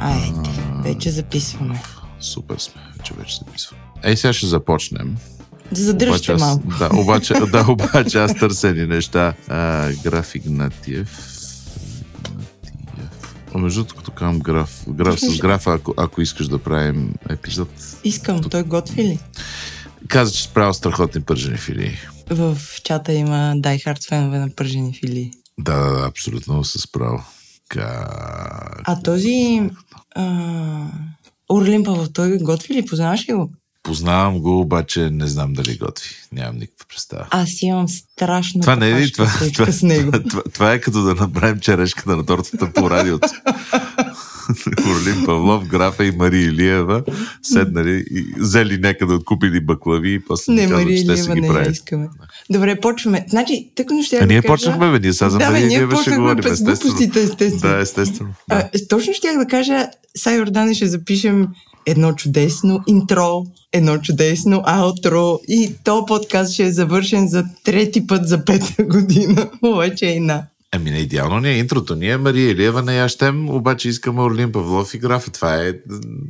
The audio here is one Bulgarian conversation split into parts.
Айде, вече записваме. Супер сме, вече вече записваме. Ей, сега ще започнем. Да задържате малко. Да, обаче, да, обаче аз търся едни неща. А, граф Игнатиев. А между другото, като казвам граф, граф с графа, ако, ако искаш да правим епизод, Искам, той готви ли? каза, че справя страхотни пържени филии. В чата има Hard фенове на пържени филии. Да, да, да, абсолютно се справя. Как... А този а, Орлин Павлов, той готви ли? Познаваш ли го? Познавам го, обаче не знам дали готви. Нямам никаква представа. Аз имам страшно Това не е ли? Това, това, с него. това, това, това е като да направим черешката на тортата по радиото. Орлин Павлов, Графа и Мария Илиева седнали и взели някъде откупили баклави и после Не, казват, че те си ги не правят. искаме. Добре, почваме. Значи, тъкно ще А ние да почнахме, бе, ние сега за да, Мария Илиева ще говорим, през глупостите, естествено. Да, естествено. Да. А, точно щях да кажа, Сай Йордане ще запишем едно чудесно интро, едно чудесно аутро и то подкаст ще е завършен за трети път за пета година. Обаче и на. Ами не идеално ни е интрото. Ние Мария Илиева не я щем, обаче искаме Орлин Павлов и Графа. Това е...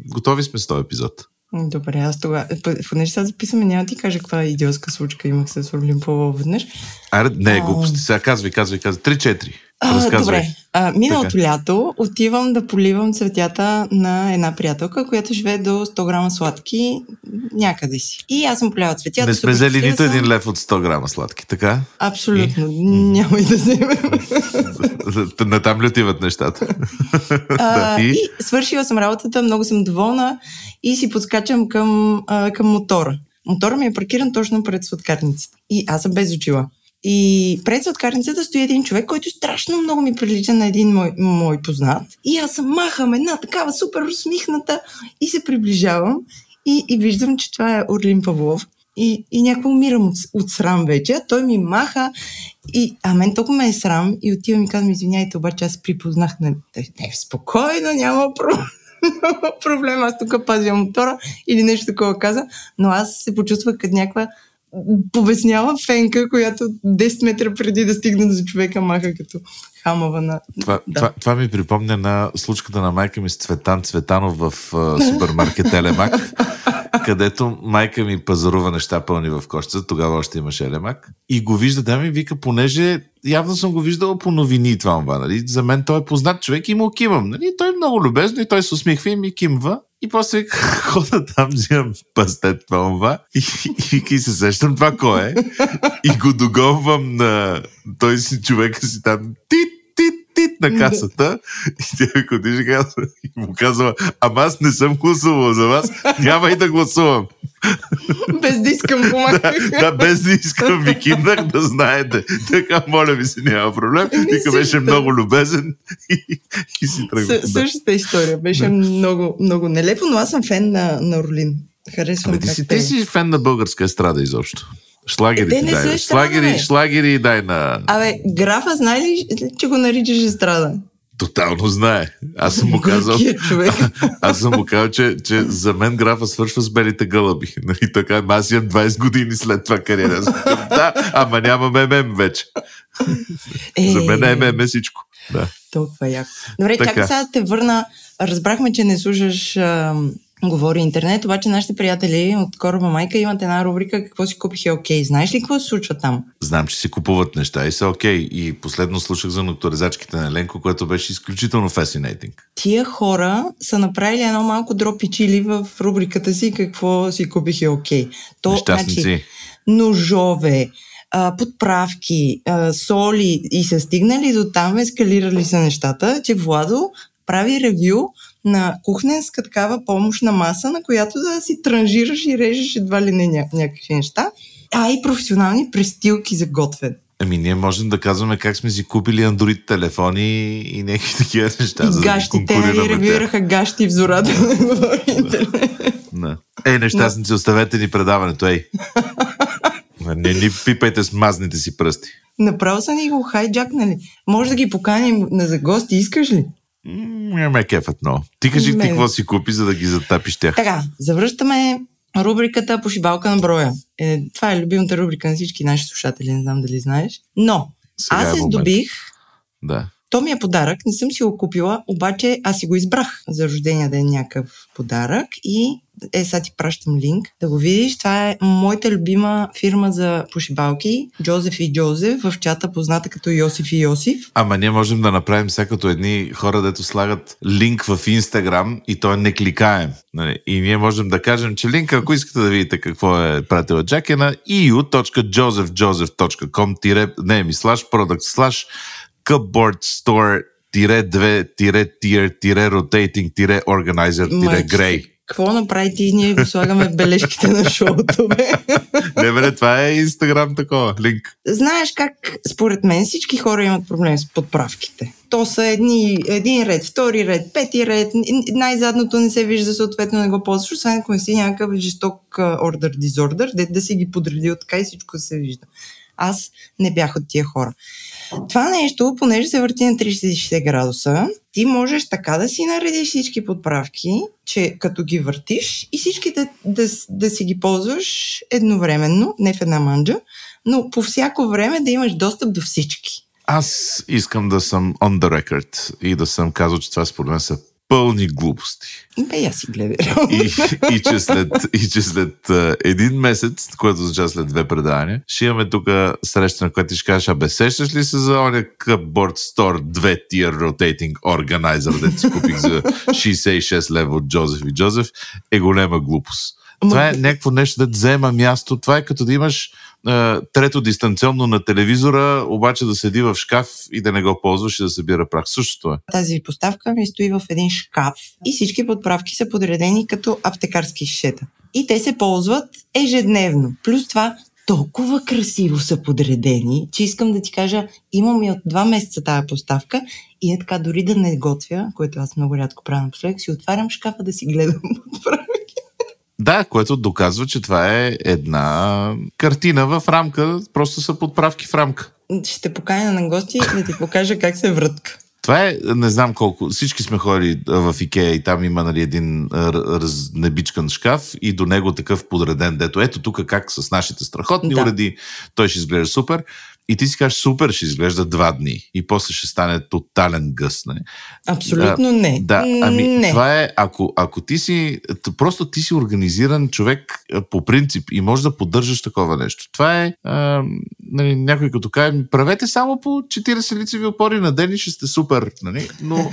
Готови сме с този епизод. Добре, аз тогава, понеже сега записваме, няма ти кажа каква идиотска случка имах с Орлин Павлов веднъж. Аре, не, А. глупости. Сега казвай, казвай, казвай. Три-четири. А, добре, а, миналото лято отивам да поливам цветята на една приятелка, която живее до 100 грама сладки някъде си. И аз съм поляла цветята. Не сме взели нито един лев от 100 грама сладки, така? Абсолютно. Няма и да вземем. На там ли отиват нещата? А, и? и свършила съм работата, много съм доволна и си подскачам към, към мотора. Мотора ми е паркиран точно пред сладкарницата. И аз съм без очила. И пред сладкарницата стои един човек, който страшно много ми прилича на един мой, мой познат. И аз махам една такава супер усмихната и се приближавам и, и виждам, че това е Орлин Павлов. И, и някакво умирам от, от срам вече. Той ми маха и, а мен толкова ме е срам и отивам и казвам, извиняйте, обаче аз припознах. Не, не спокойно, няма проблем. Проблем, аз тук пазя мотора или нещо такова каза, но аз се почувствах като някаква побесняла фенка, която 10 метра преди да стигна до човека маха като хамава на... Това, Да. това, това ми припомня на случката на майка ми с Цветан Цветанов в а, супермаркет Елемак, където майка ми пазарува неща пълни в кошчета, тогава още имаше Елемак, и го вижда, да ми вика, понеже явно съм го виждала по новини това, това нали? за мен той е познат човек и му кимам. Нали? Той е много любезно и той се усмихва и ми кимва. И после хода там, взимам пастет това, това и, и, и, се сещам това кой е. И го догонвам на той си човека си там. Тит, тит, на касата. И тя ми отиже и казва- и му казва, ама аз не съм гласувал за вас, няма и да гласувам. Без да искам помагах. Да, без да искам ви кимнах да знаете. Така, моля ви се, няма проблем. Еми, Вика беше много любезен и, и си тръгва. Съ- Същата история. Беше много, много нелепо, но аз съм фен на, на Орлин. Харесвам Абе, ти, как си, пее. ти си фен на българска естрада изобщо. Шлагери Е, ти дай. Шлагери, шлагери дай на... Абе, графа, знае ли, че го наричаш естрада? Тотално знае. Аз съм му казал, аз съм му казал, че, че за мен графа свършва с белите гълъби. Нали, така, аз имам 20 години след това кариера. Аз казвам, да, ама нямам ММ вече. Е, За мен ММ е всичко. Да. Толкова яко. Добре, Така. чакай сега да те върна. Разбрахме, че не слушаш ам, Говори интернет, обаче нашите приятели от Кораба Майка имат една рубрика Какво си купих е окей. Знаеш ли какво се случва там? Знам, че си купуват неща и са окей. И последно слушах за нокторезачките на Ленко, което беше изключително фасинейтинг. Тия хора са направили едно малко дропи чили в рубриката си Какво си купих е окей. То, Нещастници. значи, ножове, подправки, соли и са стигнали до там, ескалирали са нещата, че Владо прави ревю на кухненска такава помощна маса, на която да си транжираш и режеш едва ли не ня- някакви неща. А и професионални престилки за готвен. Ами ние можем да казваме как сме си купили Android телефони и някакви такива неща. И за да гащите, конкурираме нали, тях. ревюираха гащи в зората на. Да. Ей, нещастници, оставете ни предаването, ей. Не ни пипайте с мазните си пръсти. Направо са ни го хайджакнали. Може да ги поканим на за гости, искаш ли? Не ме кефът много. Ти кажи ти какво си купи, за да ги затапиш тях. Така, завръщаме рубриката Пошибалка на броя. Е, това е любимата рубрика на всички наши слушатели, не знам дали знаеш. Но, Сега аз е се момент. здобих Да. То ми е подарък, не съм си го купила, обаче аз си го избрах за рождения ден някакъв подарък и е, сега ти пращам линк да го видиш. Това е моята любима фирма за пошибалки, Джозеф и Джозеф, в чата позната като Йосиф и Йосиф. Ама ние можем да направим сега като едни хора, дето слагат линк в Инстаграм и той не кликаем. Нали? И ние можем да кажем, че линка, ако искате да видите какво е пратила Джак, е на eu.josephjoseph.com не ми слаш, product slash cupboard store 2-tier-rotating-organizer-gray. Какво направи ти? Ние го слагаме бележките на шоуто, бе. Не, бе, това е Инстаграм такова, линк. Знаеш как, според мен, всички хора имат проблем с подправките. То са едни, един ред, втори ред, пети ред, най-задното не се вижда, съответно не го ползваш, освен ако не си някакъв жесток ордер дизордер, да, да си ги подредил така и всичко се вижда. Аз не бях от тия хора. Това нещо, понеже се върти на 360 градуса, ти можеш така да си наредиш всички подправки, че като ги въртиш и всички да, да, да си ги ползваш едновременно, не в една манджа, но по всяко време да имаш достъп до всички. Аз искам да съм on the record и да съм казал, че това според мен са пълни глупости. Бе, я си гледай. И, и, че след, и че след един месец, което означава след две предавания, ще имаме тук среща, на която ще кажеш, абе, сещаш ли се за оня Cupboard Store 2 Tier Rotating Organizer, да си купих за 66 лева от Джозеф и Джозеф, е голема глупост. Това е някакво нещо да взема място. Това е като да имаш трето дистанционно на телевизора, обаче да седи в шкаф и да не го ползваш и да събира прах. Същото е. Тази поставка ми стои в един шкаф и всички подправки са подредени като аптекарски шишета. И те се ползват ежедневно. Плюс това толкова красиво са подредени, че искам да ти кажа, имам и от два месеца тази поставка и е така, дори да не готвя, което аз много рядко правя напоследък, си отварям шкафа да си гледам подправки. Да, което доказва, че това е една картина в рамка, просто са подправки в рамка. Ще поканя на гости да ти покажа как се врътка. Това е, не знам колко, всички сме ходили в Икея и там има нали, един разнебичкан шкаф и до него такъв подреден, дето ето тук как с нашите страхотни да. уреди, той ще изглежда супер. И ти си кажеш, супер, ще изглежда два дни. И после ще стане тотален гъс. Не? Абсолютно а, не. Да, ами не. това е, ако, ако ти си, просто ти си организиран човек по принцип и можеш да поддържаш такова нещо. Това е, а, нали, някой като каже, правете само по 40 лицеви опори на ден и ще сте супер. Нали? Но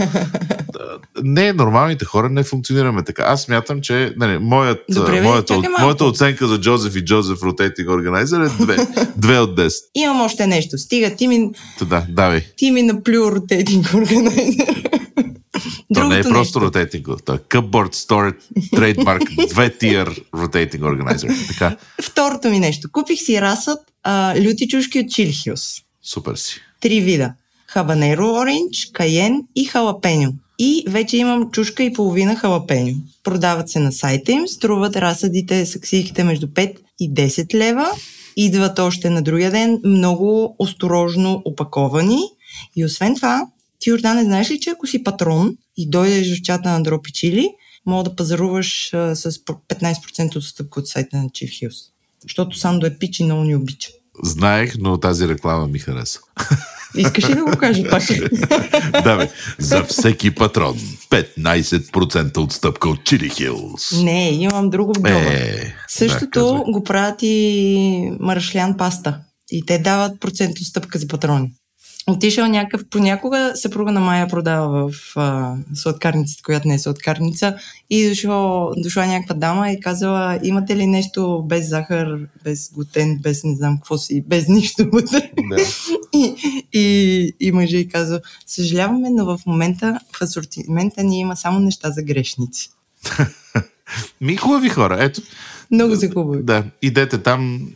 не, нормалните хора не функционираме така. Аз смятам, че нали, моят, Добре, моята, моята оценка за Джозеф и Джозеф Rotating Organizer е две, две от 10. Имам още нещо. Стига, ти ми... Да, давай. Ти ми наплю ротейтинг органайзер. То не е просто ротейтинг, то е Cupboard Store Trademark 2 tier Rotating Organizer. Така. Второто ми нещо. Купих си расът а, люти чушки от Chili Hills. Супер си. Три вида. Хабанеро оранж, каен и халапеньо. И вече имам чушка и половина халапеньо. Продават се на сайта им, струват разсъдите саксийките между 5 и 10 лева идват още на другия ден много осторожно опаковани. И освен това, ти, Йордан, не знаеш ли, че ако си патрон и дойдеш в чата на Дропи Чили, мога да пазаруваш а, с 15% отстъпка от сайта на Chief Hills. Защото Сандо е пич и много ни обича. Знаех, но тази реклама ми хареса. Искаш ли да го кажа пак? да, бе. За всеки патрон 15% отстъпка от Chili Hills. Не, имам друго в. Е, Същото да, го правят и маршлян паста. И те дават процент отстъпка за патрони отишъл някакъв, понякога съпруга на Майя продава в а, сладкарницата, която не е сладкарница и дошла, дошла някаква дама и казала, имате ли нещо без захар, без глутен, без не знам какво си, без нищо вътре. Да. и, и, и мъжа и казва, съжаляваме, но в момента в асортимента ни има само неща за грешници. Ми хубави хора. Ето, много са хубави. Да, идете там,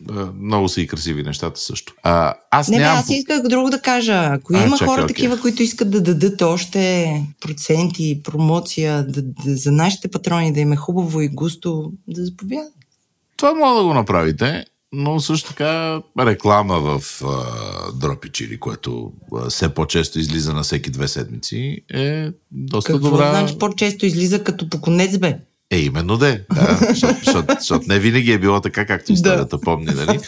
много са и красиви нещата също. А, аз не, нямам... Не, аз исках друго да кажа. Ако а, има чакай, хора окей. такива, които искат да дадат още проценти, промоция, да, да, за нашите патрони да им е хубаво и густо, да заповядат. Това мога да го направите, но също така реклама в Дропи Чили, което а, все по-често излиза на всеки две седмици, е доста Какво добра. значи по-често излиза като по конец, бе? Е, именно де. Да, защото, защото, защото не винаги е било така, както историята да. помни. Нали?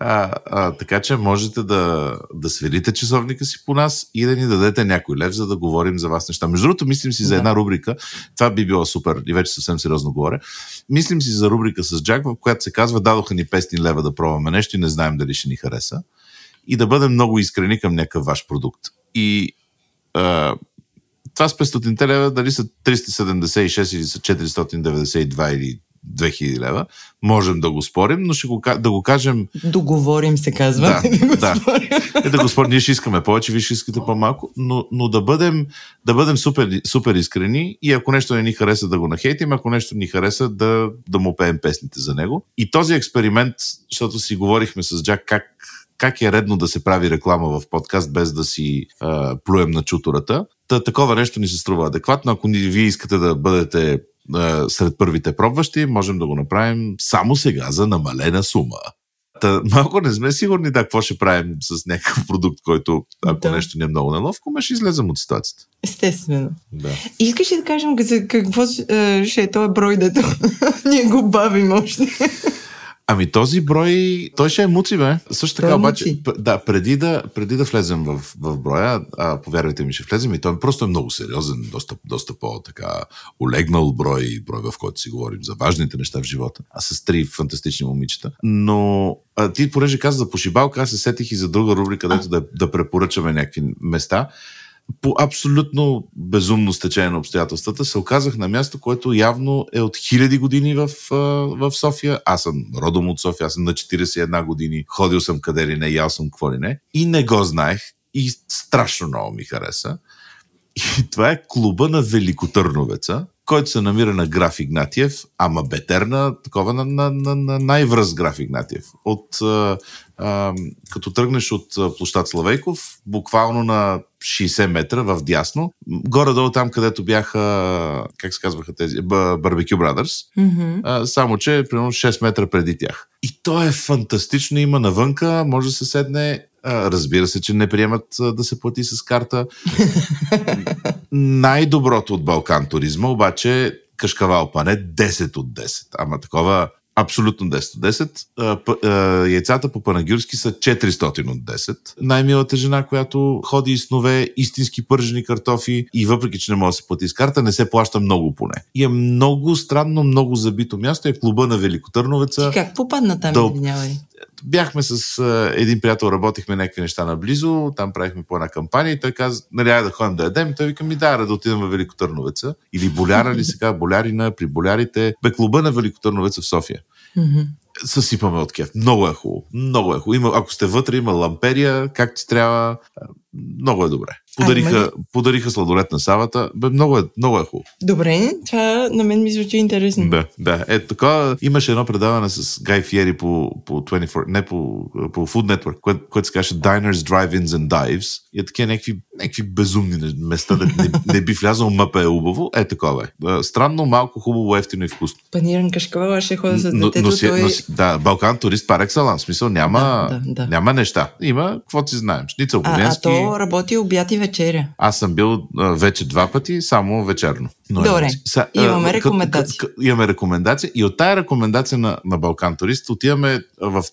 А, а, така че можете да, да сверите часовника си по нас и да ни дадете някой лев, за да говорим за вас неща. Между другото, мислим си за една рубрика. Това би било супер и вече съвсем сериозно говоря. Мислим си за рубрика с Джак, в която се казва дадоха ни 500 лева да пробваме нещо и не знаем дали ще ни хареса. И да бъдем много искрени към някакъв ваш продукт. И а, това с 500 лева, дали са 376 или са 492 или 2000 лева, можем да го спорим, но ще го, да го кажем... Договорим се казва. Да, да, да. Е, да го спорим. Ние ще искаме повече, вие ще искате по-малко, но, но да бъдем, да бъдем супер, супер искрени и ако нещо не ни хареса да го нахейтим, ако нещо ни хареса да, да му пеем песните за него. И този експеримент, защото си говорихме с Джак как как е редно да се прави реклама в подкаст, без да си а, плюем на чутората. Та, такова нещо ни се струва адекватно. Ако ни, вие искате да бъдете а, сред първите пробващи, можем да го направим само сега за намалена сума. Та, малко не сме сигурни да какво ще правим с някакъв продукт, който, ако да. нещо не е много неловко, ме ще излезем от ситуацията. Естествено. Да. Искаш ли да кажем какво ще е този брой, дето ние го бавим още? Ами този брой, той ще е муци, бе. Също така, обаче, да, преди да, преди да влезем в, в броя, а, повярвайте ми, ще влезем и той просто е много сериозен, доста, доста по-така олегнал брой, брой в който си говорим за важните неща в живота, а с три фантастични момичета. Но а, ти, понеже каза за пошибалка, аз се сетих и за друга рубрика, където да, да препоръчаме някакви места по абсолютно безумно стечение на обстоятелствата се оказах на място, което явно е от хиляди години в, в София. Аз съм родом от София, аз съм на 41 години, ходил съм къде ли не, ял съм какво ли не. И не го знаех и страшно много ми хареса. И това е клуба на Великотърновеца, който се намира на Граф Игнатиев, ама бетерна, такова на, на, на, на най-връз Граф Игнатиев. От, а, а, като тръгнеш от площад Славейков, буквално на 60 метра в дясно, горе-долу там, където бяха, как се казваха тези, Барбекю Brothers, mm-hmm. само че примерно 6 метра преди тях. И то е фантастично, има навънка, може да се седне Разбира се, че не приемат да се плати с карта. Най-доброто от Балкан туризма, обаче Кашкавал пане 10 от 10. Ама такова абсолютно 10 от 10. Яйцата по панагюрски са 400 от 10. Най-милата жена, която ходи и снове истински пържени картофи и въпреки, че не може да се плати с карта, не се плаща много поне. И е много странно, много забито място. Е клуба на Великотърновеца. И как попадна там, Дъл... бяхме с а, един приятел, работихме някакви неща наблизо, там правихме по една кампания и той каза, нали, да ходим да ядем. И той вика ми, да, да отидем в Великотърновеца. Или Боляра ли сега, Болярина, при Болярите. Бе клуба на Великотърновеца в София. Mm-hmm. Съсипаме от кеф. Много е хубаво. Много е хубаво. Има, ако сте вътре, има ламперия, как ти трябва. Много е добре. Подариха, а, подариха сладолет на Савата. Бе, много е, много е хубаво. Добре, това на мен ми звучи интересно. Да, да. Е, така, имаше едно предаване с Гай Фиери по, по 24, не по, по Food Network, което, което се казваше Diners, Drive-ins and Dives. И е такива някакви, някакви безумни места, да не, не би влязал, мъпа е убаво. Е, такова е. Странно, малко, хубаво, ефтино и вкусно. Паниран кашкавал, ще хода с детето. Но, но, той... но, да, Балкан турист пар екселанс. Смисъл, няма, да, да, да. няма неща. Има, какво си знаем. Шницел а, а то работи обяд и вечеря. Аз съм бил а, вече два пъти, само вечерно. Но Добре, е, са, имаме рекомендация. Имаме рекомендация и от тая рекомендация на, на Балкан Турист отиваме в,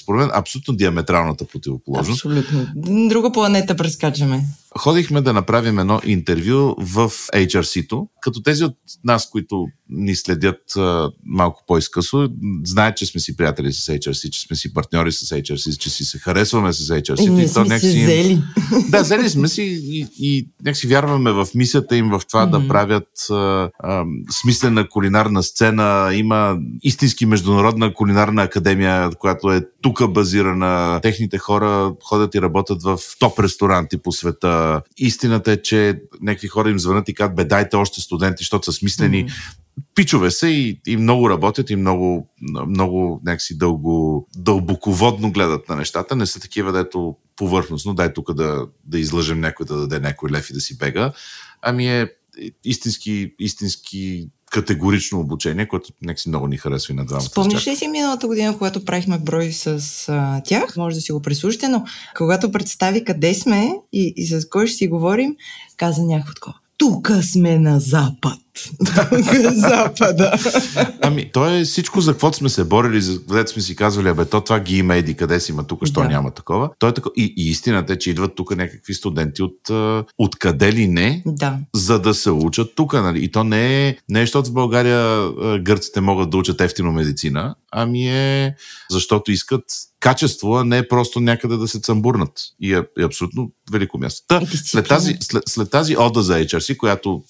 според мен, абсолютно диаметралната противоположност. Абсолютно. Друга планета прескачаме ходихме да направим едно интервю в HRC-то, като тези от нас, които ни следят а, малко по-изкъсо, знаят, че сме си приятели с HRC, че сме си партньори с HRC, че си се харесваме с HRC. И ние сме някакси... се взели. Да, взели сме си и, и някакси вярваме в мисията им, в това mm-hmm. да правят а, а, смислена кулинарна сцена. Има истински международна кулинарна академия, която е тук базирана. Техните хора ходят и работят в топ ресторанти по света истината е, че някакви хора им звънат и казват, бе, дайте още студенти, защото са смислени. Mm-hmm. Пичове са и, и много работят и много, много някакси дълго, дълбоководно гледат на нещата. Не са такива, дето повърхностно, дай тук да, да излъжем някой да даде някой лев и да си бега. Ами е истински, истински категорично обучение, което нека си много ни харесва и на двамата. Спомниш ли си миналата година, когато правихме брой с а, тях? Може да си го прислушате, но когато представи къде сме и, и с кой ще си говорим, каза някакво такова. Тук сме на запад. Запада. Ами, то е всичко, за каквото сме се борили, за където сме си казвали, абе, то това ги има еди, къде си има тук, що Да. няма такова. То е тако... и, и истината е, че идват тук някакви студенти от, от къде ли не, Да. за да се учат тук. Нали? И то не е, не е, защото в България гърците могат да учат ефтино медицина, ами е защото искат качество, а не е просто някъде да се цъмбурнат. И е, е абсолютно велико място. Та, след, тази, след, след тази ода за HRC, която,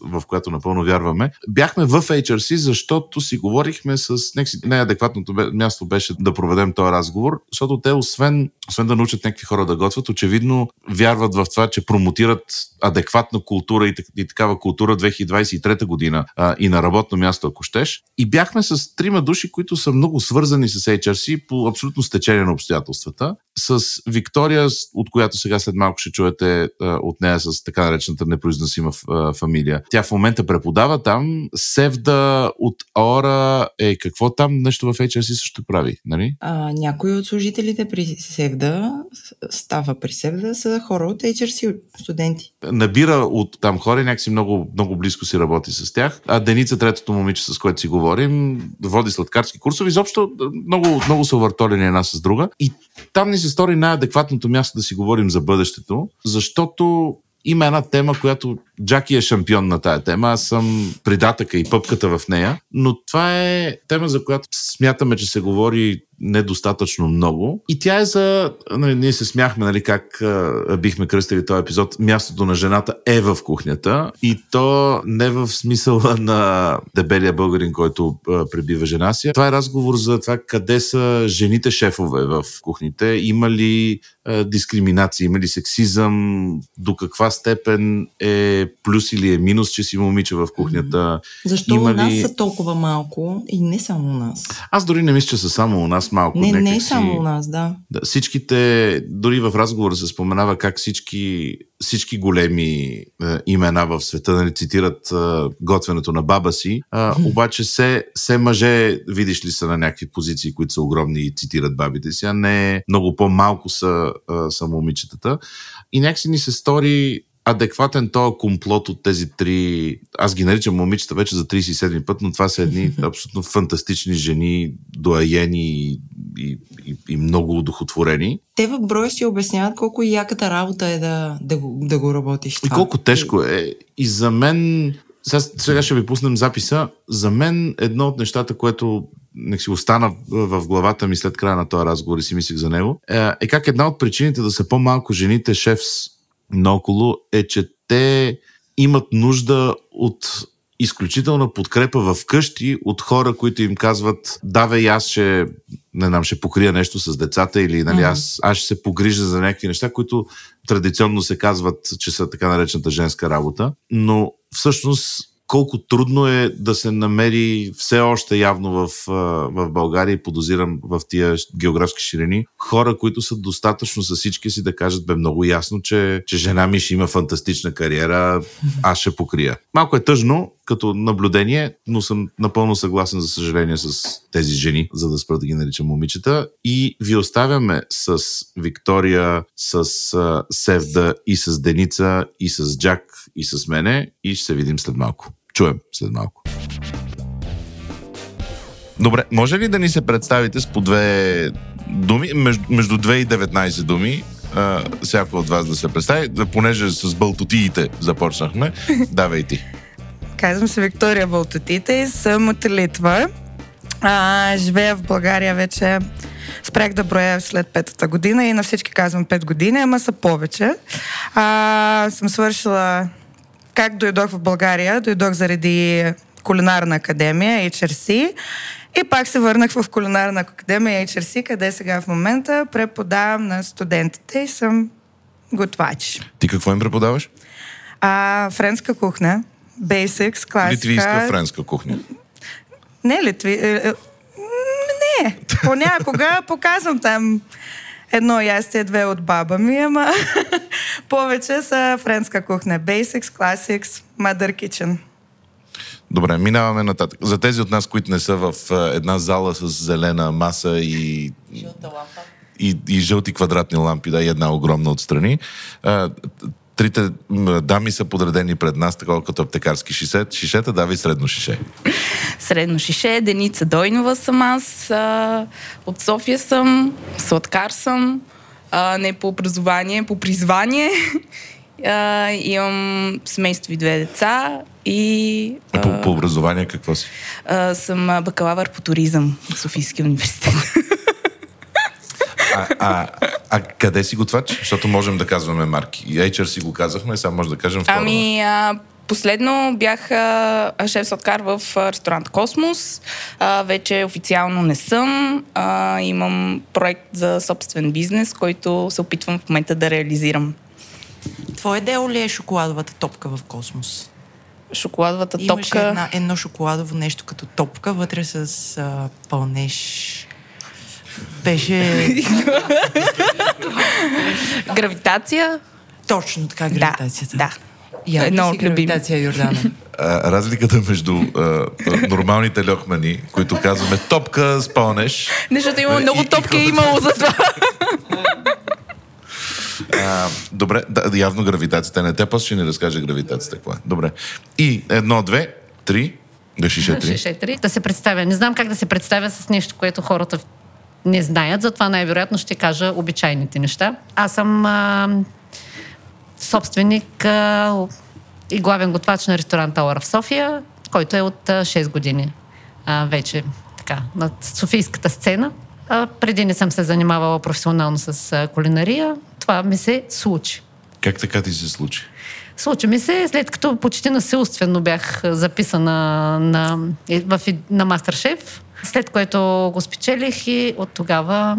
в която напълно вярваме, бяхме в HRC, защото си говорихме с... Най-адекватното място беше да проведем този разговор, защото те, освен, освен да научат някакви хора да готвят, очевидно вярват в това, че промотират адекватна култура и, и такава култура 2023 година а, и на работно място, ако щеш. И бяхме с трима души, които са много свързани с HRC по абсолютно стечение на обстоятелствата. С Виктория, от която сега след малко ще чуете от нея с така наречената непроизносима фамилия. Тя в момента преподава там. Севда от Аора е какво там нещо в HRC също прави, нали? А, някои от служителите при Севда, става при Севда, са хора от HRC студенти. набира от там хора и някакси много, много близко си работи с тях. А Деница, третото момиче, с което си говорим, води сладкарски курсове. Изобщо много, много са въртолени една с друга. И там ни се стори най-адекватното място да си говорим за бъдещето, защото има една тема, която Джаки е шампион на тая тема. Аз съм придатъка и пъпката в нея. Но това е тема, за която смятаме, че се говори недостатъчно много. И тя е за... Нали, ние се смяхме, нали, как а, бихме кръстили този епизод. Мястото на жената е в кухнята. И то не в смисъла на дебелия българин, който а, пребива жена си. Това е разговор за това къде са жените шефове в кухните. Има ли а, дискриминация, има ли сексизъм, до каква степен е плюс или е минус, че си момиче в кухнята. Защо Има у нас ли- са толкова малко и не само у нас? Аз дори не мисля, че са само у нас малко. Не, не е само у нас, да. Да, всичките, дори в разговора се споменава как всички, всички големи е, имена в света нали, цитират е, готвенето на баба си, а, обаче се, се мъже, видиш ли, са на някакви позиции, които са огромни и цитират бабите си, а не много по-малко са, а, са момичетата. И някакси ни се стори адекватен този комплот от тези три, аз ги наричам момичета вече за 37 път, но това са едни абсолютно фантастични жени, доаени и, и, и, и много удохотворени. Те в брой си обясняват колко яката работа е да, да, го, да го работиш. И това. колко тежко е. И за мен, сега, сега ще ви пуснем записа, за мен едно от нещата, което не си остана в главата ми след края на този разговор и си мислих за него, е, е как една от причините да са по-малко жените шефс наоколо е, че те имат нужда от изключителна подкрепа в къщи от хора, които им казват, да и аз ще, не знам, ще покрия нещо с децата или нали, аз, аз ще се погрижа за някакви неща, които традиционно се казват, че са така наречената женска работа, но всъщност колко трудно е да се намери все още явно в, в България подозирам в тия географски ширини хора, които са достатъчно с всички си да кажат бе много ясно, че, че жена ми ще има фантастична кариера, аз ще покрия. Малко е тъжно като наблюдение, но съм напълно съгласен за съжаление с тези жени, за да спра да ги наричам момичета. И ви оставяме с Виктория, с Севда и с Деница и с Джак и с мене и ще се видим след малко. Чуем след малко. Добре, може ли да ни се представите с по две думи, между, между 2 и 19 думи, а, всяко от вас да се представи, да, понеже с бълтотиите започнахме, давай ти. Казвам се Виктория Балтотите и съм от Литва. А, живея в България вече. Спрях да броя след петата година и на всички казвам 5 години, ама са повече. А, съм свършила... Как дойдох в България? Дойдох заради кулинарна академия, HRC. И пак се върнах в кулинарна академия HRC, къде сега в момента преподавам на студентите и съм готвач. Ти какво им преподаваш? А, френска кухня, basics, класика. Литвийска, френска кухня. Не, Литви... е, е, Не, понякога показвам там едно ястие, две от баба ми, ама повече са френска кухня. Basics, Classics, Mother Kitchen. Добре, минаваме нататък. За тези от нас, които не са в една зала с зелена маса и, и, и жълти квадратни лампи, да, и една огромна отстрани, трите дами са подредени пред нас, такова като аптекарски шишет. Шишета, давай средно шише. Средно шише, Деница Дойнова съм аз, от София съм, сладкар съм, а, не по образование, по призвание. А, имам семейство и две деца и А по, по образование какво си? а, съм бакалавър по туризъм в Софийския университет. А, а, а къде си готвач? Защото можем да казваме марки. HR си го казахме, сега може да кажем второ. Ами, а, последно бях а, шеф сладкар в ресторант Космос. А, вече официално не съм. А, имам проект за собствен бизнес, който се опитвам в момента да реализирам. Твое дело ли е шоколадовата топка в космос? Шоколадовата Имаше топка. една, едно шоколадово нещо като топка, вътре с а, пълнеж. Беше Гравитация. точно така гравитацията. Да, Я Едно си от любим. гравитация, Йордана. А, разликата между а, нормалните льохмани, които казваме топка, спълнеш. Не, защото има много и- топки и е имало за това. А, добре, да, явно гравитацията не те, после ще ни разкаже гравитацията какво е. Добре. И едно, две, три, да шише три. Шише три. Да се представя. Не знам как да се представя с нещо, което хората не знаят, затова най-вероятно ще кажа обичайните неща. Аз съм а, собственик а, и главен готвач на ресторант Тауър в София, който е от а, 6 години а, вече така, на софийската сцена. А, преди не съм се занимавала професионално с а, кулинария. Това ми се случи. Как така ти се случи? Случи ми се, след като почти насилствено бях записана на, в, на Мастершеф, след което го спечелих и от тогава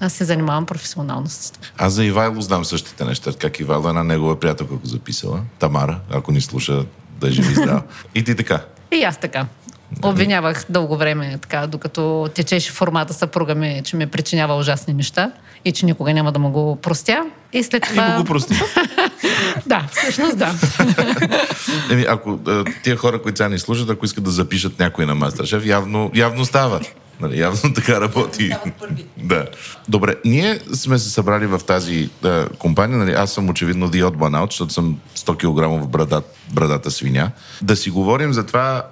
аз се занимавам професионално с това. Аз за Ивайло знам същите неща, как Ивайло, една негова приятелка го записала, Тамара, ако ни слуша, да е жив и здрав. И ти така. И аз така. Обвинявах дълго време, така, докато течеше формата съпруга ми, че ме причинява ужасни неща и че никога няма да му го простя. И след И това... му го прости. Да, всъщност да. Еми, ако а, тия хора, които сега ни слушат, ако искат да запишат някой на Мастершеф, явно, явно става. Нали, явно така работи. да. Добре, ние сме се събрали в тази а, компания. Нали, аз съм очевидно the odd one out, защото съм 100 кг брадат, брадата свиня. Да си говорим за това,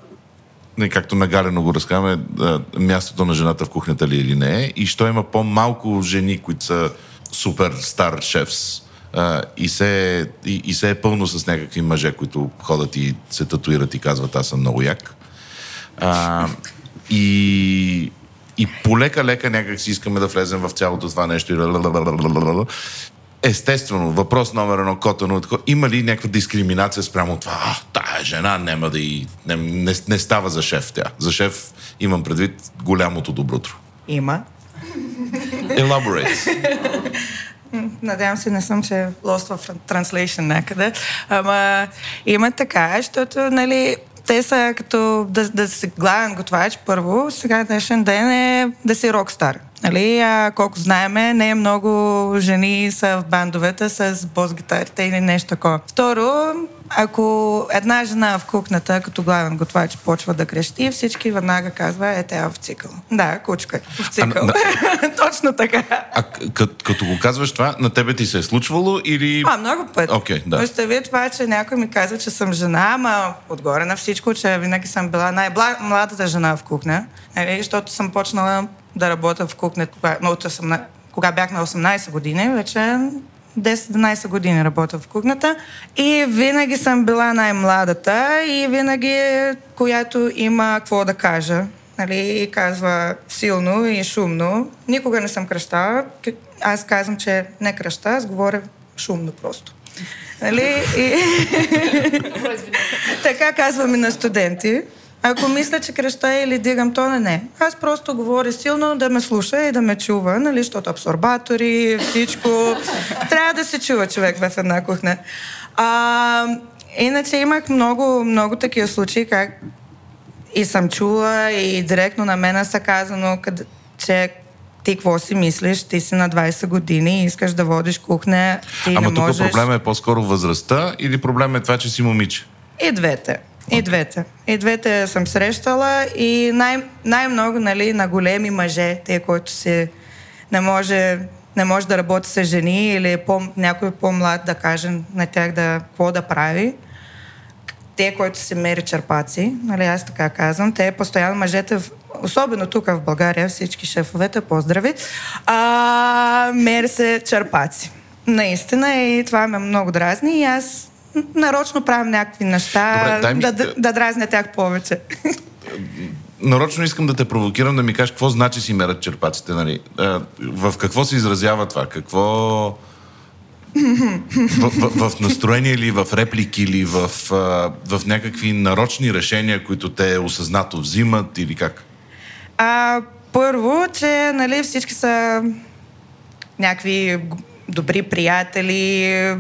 не, както нагалено го разказваме, а, мястото на жената в кухнята ли е или не е, и що има по-малко жени, които са супер стар шефс. А, и, се, и, и се е пълно с някакви мъже, които ходят и се татуират и казват, аз съм много як. А, и, и полека-лека някак си искаме да влезем в цялото това нещо. Естествено, въпрос номер едно, котано, има ли някаква дискриминация спрямо това? А, тая жена няма да и... Не, не, не става за шеф тя. За шеф имам предвид голямото доброто. Има. Elaborate. Надявам се, не съм, че е lost в translation някъде. Ама има така, защото, нали, те са като да, да си главен готвач първо, сега днешен ден е да си рокстар. Нали, а колко знаеме, не е много жени са в бандовете с бос-гитарите или нещо такова. Второ, ако една жена в кухнята, като главен готвач, почва да крещи, всички веднага казва, е, тя е в цикъл. Да, кучка е в цикъл. на- Точно така. А к- като го казваш това, на тебе ти се е случвало или... А, много пъти. Окей, да. Представи това, че някой ми казва, че съм жена, ама отгоре на всичко, че винаги съм била най-младата жена в кухня, нали, защото съм почнала да работя в кухня, кога, но от 18, кога бях на 18 години, вече 10-11 години работя в кухнята и винаги съм била най-младата и винаги която има какво да кажа. Нали, и казва силно и шумно. Никога не съм кръщала. Аз казвам, че не кръща, аз говоря шумно просто. Нали? И... така казвам и на студенти. Ако мисля, че креща или дигам тона, не. Аз просто говоря силно да ме слуша и да ме чува, нали, защото абсорбатори, всичко. Трябва да се чува човек в една кухня. А, иначе имах много, много такива случаи, как и съм чула и директно на мен са казано, къде, че ти какво си мислиш, ти си на 20 години и искаш да водиш кухня, ти Ама не тук можеш. проблема е по-скоро възрастта или проблема е това, че си момиче? И двете. И двете. И двете съм срещала и най- най-много нали, на големи мъже, те, които си не може не може да работи с жени или по, някой по-млад да каже на тях да, какво да прави. Те, които се мери черпаци, нали, аз така казвам, те постоянно мъжете, особено тук в България, всички шефовете, поздрави, а, мери се черпаци. Наистина и това ме много дразни и аз нарочно правя някакви неща, Добре, дай ми- да, да, да дразня тях повече. Нарочно искам да те провокирам да ми кажеш какво значи си мерят черпаците, нали? В какво се изразява това? Какво... В, в, в настроение или в реплики или в, в някакви нарочни решения, които те осъзнато взимат или как? А, първо, че нали, всички са някакви добри приятели,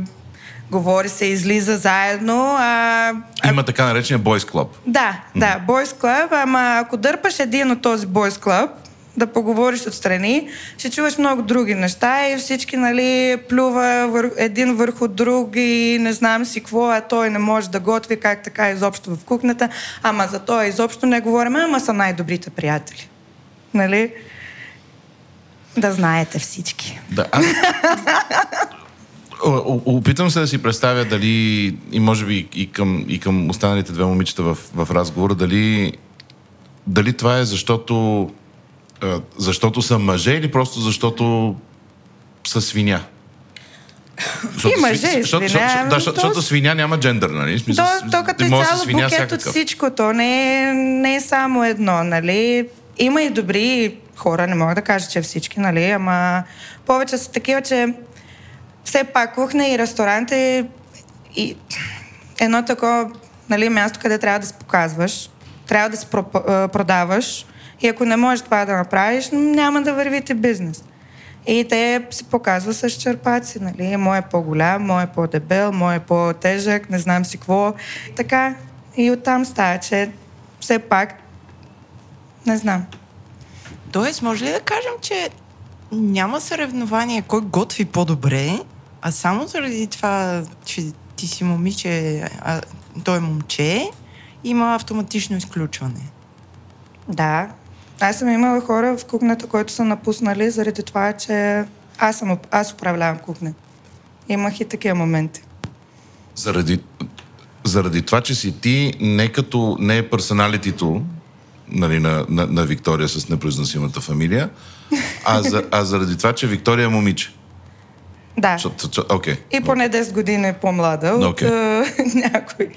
говори се, излиза заедно. А, Има така наречения Boys Club. да, да, Boys Club, ама ако дърпаш един от този Boys Club, да поговориш отстрани, ще чуваш много други неща и всички, нали, плюва вър... един върху друг и не знам си какво, а той не може да готви, как така изобщо в кухнята, ама за той изобщо не говорим, ама са най-добрите приятели. Нали? Да знаете всички. Да, аз... Опитвам се да си представя дали, и може би и към, и към останалите две момичета в, в разговора, дали, дали това е защото, защото са мъже или просто защото са свиня. Защото И мъже, сви- и защото, свиня, защото, ами да, защото, то- защото свиня няма джендър, нали? Смисъл, То, то като можеш да цяло свиня букет от всичко, то не е, не е само едно, нали? Има и добри хора, не мога да кажа, че всички, нали? Ама повече са такива, че все пак кухня и ресторант е и едно такова нали, място, къде трябва да се показваш, трябва да се продаваш и ако не можеш това да направиш, няма да вървите бизнес. И те се показва с черпаци, нали? Мой е по-голям, мой е по-дебел, мой е по-тежък, не знам си какво. Така. И оттам става, че все пак не знам. Тоест, може ли да кажем, че няма съревнование кой готви по-добре, а само заради това, че ти си момиче, а той е момче, има автоматично изключване. Да. Аз съм имала хора в кухнята, които са напуснали заради това, че аз, съм, аз управлявам кухня. Имах и такива моменти. Заради, заради това, че си ти не като не е персоналитито нали, на, на, на Виктория с непроизносимата фамилия, а, за, а заради това, че Виктория е момиче. Да. Защото- Окей. И поне 10 години по-млада от Окей. а, някой.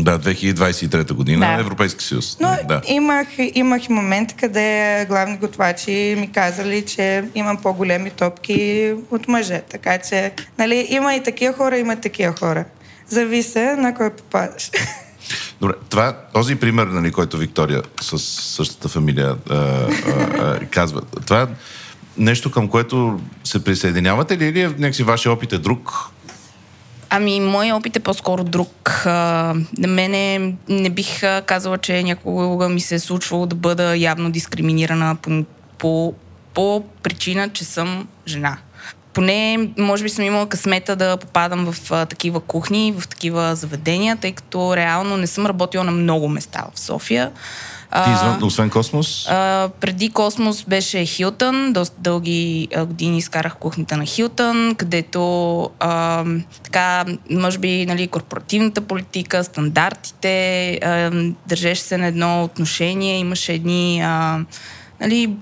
Да, 2023 година, Да. Европейски съюз. Но да. имах, имах и момент, къде главни готвачи ми казали, че имам по-големи топки от мъже. Така че, нали, има и такива хора, има и такива хора. Зависи на кой попадаш. Добре, това, този пример, нали, който Виктория с същата фамилия а, а, а, казва, това е нещо към което се присъединявате ли или е някакси вашия опит е друг? Ами, моят опит е по-скоро друг. На мене не бих казала, че някога ми се е случвало да бъда явно дискриминирана по, по, по причина, че съм жена. Поне, може би съм имала късмета да попадам в а, такива кухни, в такива заведения, тъй като реално не съм работила на много места в София. Ти извън, освен Космос? А, преди Космос беше Хилтън. Доста дълги а, години изкарах кухнята на Хилтън, където а, така, може би, нали, корпоративната политика, стандартите, а, държеше се на едно отношение, имаше едни, а, нали,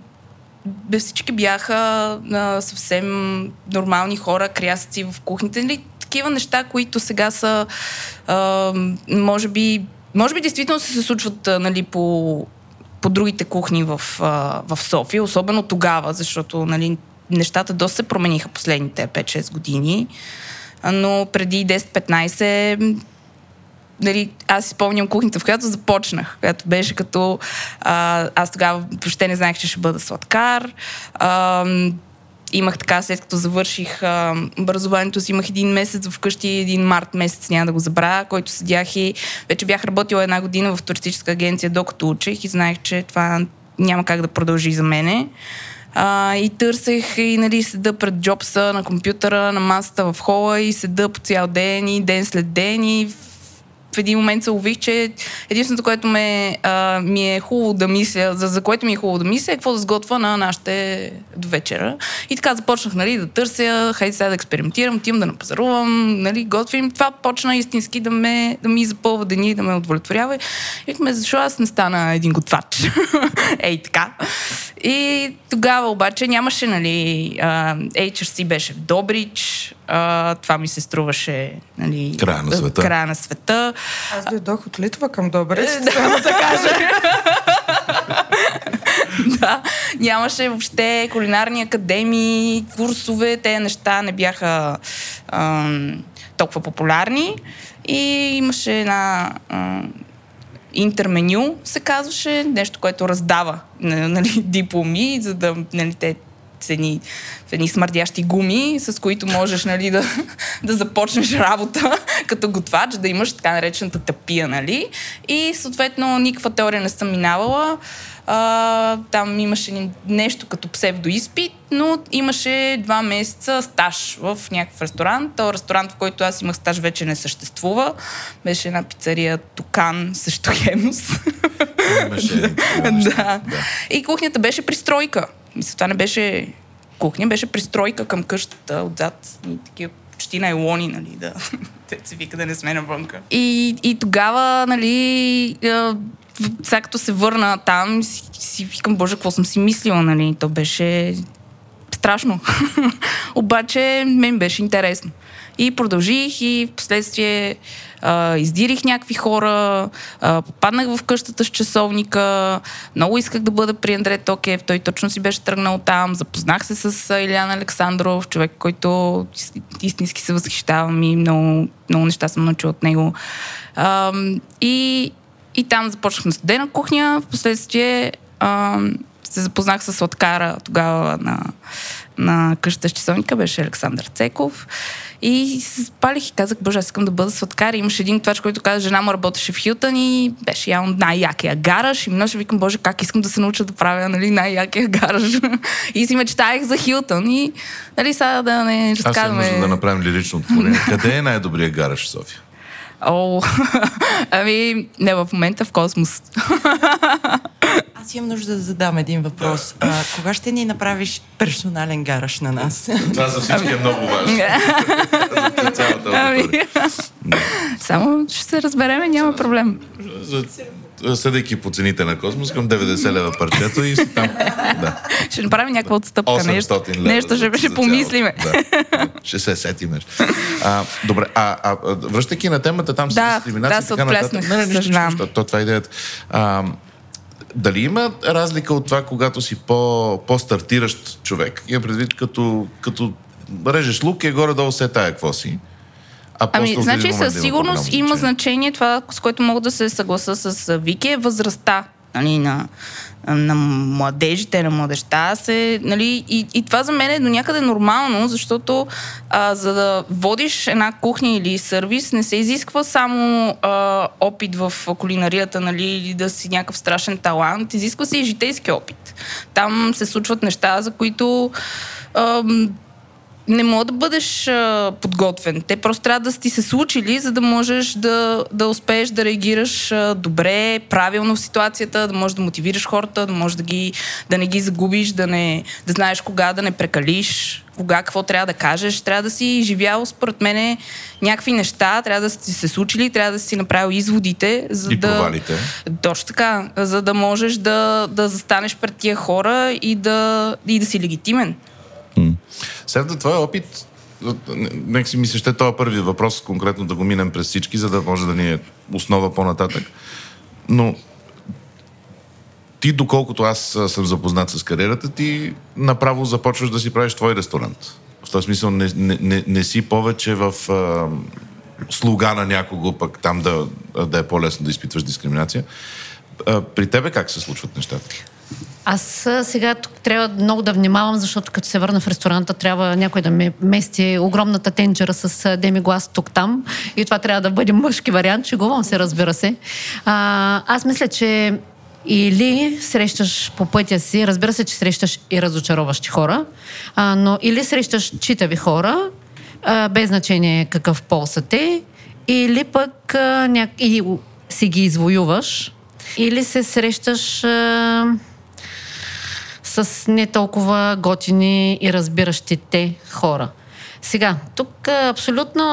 бе, всички бяха а, съвсем нормални хора, крясъци в кухните. Нали, такива неща, които сега са, а, може би, може би действително се, случват нали, по, по другите кухни в, в София, особено тогава, защото нали, нещата доста се промениха последните 5-6 години. Но преди 10-15 нали, аз спомням кухнята, в която започнах, която беше като... А, аз тогава въобще не знаех, че ще бъда сладкар. А, имах така, след като завърших а, образованието си, имах един месец вкъщи, един март месец, няма да го забравя, който седях и вече бях работила една година в туристическа агенция, докато учих и знаех, че това няма как да продължи за мене. А, и търсех и нали, седа пред джобса на компютъра, на масата в хола и седа по цял ден и ден след ден и в един момент се улових, че единственото, което ме, а, ми е хубаво да мисля, за, за което ми е хубаво да мисля, е какво да сготвя на нашите до вечера. И така започнах нали, да търся, хайде сега да експериментирам, отивам да напазарувам, нали, готвим. Това почна истински да, ме, да ми запълва дени, да ме удовлетворява. И викаме, защо аз не стана един готвач? Ей, така. И тогава обаче нямаше, нали, HRC беше в Добрич, а, това ми се струваше, нали, Края на света. Края на света. Аз дойдох от Литва към Добрич. Да, да кажа. да, нямаше въобще кулинарни академии, курсове, те неща не бяха ам, толкова популярни. И имаше една ам, интерменю, се казваше, нещо, което раздава нали, дипломи, за да нали, те едни, в едни смърдящи гуми, с които можеш нали, да, да започнеш работа като готвач, да имаш така наречената тапия, нали? И съответно никаква теория не съм минавала. А, там имаше нещо като псевдоизпит, но имаше два месеца стаж в някакъв ресторант. То ресторант, в който аз имах стаж, вече не съществува. Беше една пицария Токан, също Хемус. Имаше да. неща. И кухнята беше пристройка. Мисля, това не беше кухня, беше пристройка към къщата отзад. И такива почти найлони, нали, да. Те се вика да не сме навънка. И, и тогава, нали, сега като се върна там, си, си викам, боже, какво съм си мислила, нали, то беше страшно. Обаче, мен беше интересно. И продължих и в последствие а, издирих някакви хора, а, попаднах в къщата с часовника, много исках да бъда при Андре Токев, той точно си беше тръгнал там, запознах се с Илян Александров, човек, който ис- истински се възхищавам и много, много неща съм научила от него. А, и, и там на студена кухня, в последствие се запознах с сладкара тогава на, на къщата с часовника, беше Александър Цеков. И се спалих и казах, боже, аз искам да бъда сладкар. И имаше един твач, който каза, жена му работеше в Хилтън и беше явно най-якия гараж. И много викам, боже, как искам да се науча да правя нали, най-якия гараж. и си мечтаях за Хилтън. И нали, сега да не Аз разказваме... нужда да направим лирично отворение. Къде е най-добрият гараж в София? О, ами, не в момента в космос. Аз имам нужда да задам един въпрос. А, кога ще ни направиш персонален гараж на нас? Това за всички е много важно. Ами, аудитория. само ще се разбереме, няма проблем. За- Съдейки по цените на Космос, към 90 лева парчето и си там. Да. Ще направим някаква отстъпка. 800 Нещо, лева. нещо ще, ще помислиме. Да. Ще се сетим. А, добре, а, а, връщайки на темата там с Да, дискриминация да, се отплеснах, Не, не, нищо, нищо, то, това е идеята. А, дали има разлика от това, когато си по, по-стартиращ човек? Има предвид, като, като режеш лук е горе-долу се тая какво си. А Ами, значи момент със има сигурност по-голямо има значение. това, с което мога да се съгласа с а, Вики, е възрастта нали, на, на младежите, на младеща. Се, нали, и, и това за мен е до някъде нормално, защото а, за да водиш една кухня или сервис, не се изисква само а, опит в кулинарията, нали, или да си някакъв страшен талант, изисква се и житейски опит. Там се случват неща, за които ам, не мога да бъдеш а, подготвен. Те просто трябва да ти се случили, за да можеш да, да успееш да реагираш а, добре, правилно в ситуацията, да можеш да мотивираш хората, да можеш да, ги, да не ги загубиш, да, не, да знаеш кога да не прекалиш, кога какво трябва да кажеш. Трябва да си живял, според мен, някакви неща, трябва да са ти се случили, трябва да си направил изводите, за И да... провалите. Точно така, за да можеш да, да застанеш пред тия хора и да, и да си легитимен. След твоя опит, нека си ми се ще този първи въпрос, конкретно да го минем през всички, за да може да ни е основа по-нататък. Но ти, доколкото аз съм запознат с кариерата, ти направо започваш да си правиш твой ресторант. В този смисъл не, не, не, не си повече в а, слуга на някого, пък там да, да е по-лесно да изпитваш дискриминация. А, при тебе как се случват нещата? Аз сега тук трябва много да внимавам, защото като се върна в ресторанта, трябва някой да ме мести огромната тенджера с а, демиглас тук-там. И това трябва да бъде мъжки вариант. Шегувам се, разбира се. А, аз мисля, че или срещаш по пътя си, разбира се, че срещаш и разочароващи хора, а, но или срещаш читави хора, а, без значение какъв пол са те, или пък а, ня... и си ги извоюваш, или се срещаш а, с не толкова готини и разбиращи те хора. Сега, тук абсолютно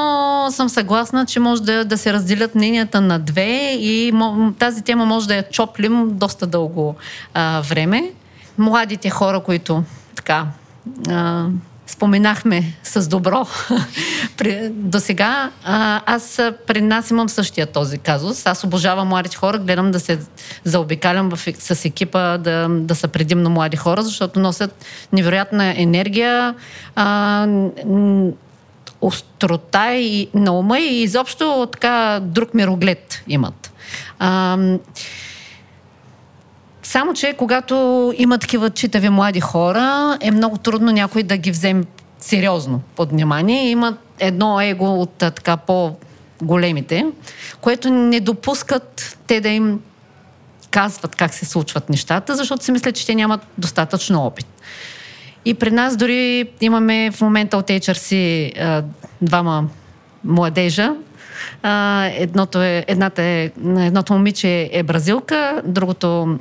съм съгласна, че може да, да се разделят мненията на две и тази тема може да я чоплим доста дълго а, време. Младите хора, които така а, споменахме с добро до сега. Аз при нас имам същия този казус. Аз обожавам младите хора, гледам да се заобикалям в, с екипа да, да са предимно млади хора, защото носят невероятна енергия, а, острота и на ума и изобщо така друг мироглед имат. А, само, че когато има такива читави млади хора, е много трудно някой да ги вземе сериозно под внимание. Има едно его от така по-големите, което не допускат те да им казват как се случват нещата, защото си мислят, че те нямат достатъчно опит. И при нас дори имаме в момента от HRC двама младежа. едното е, едната е, едното момиче е бразилка, другото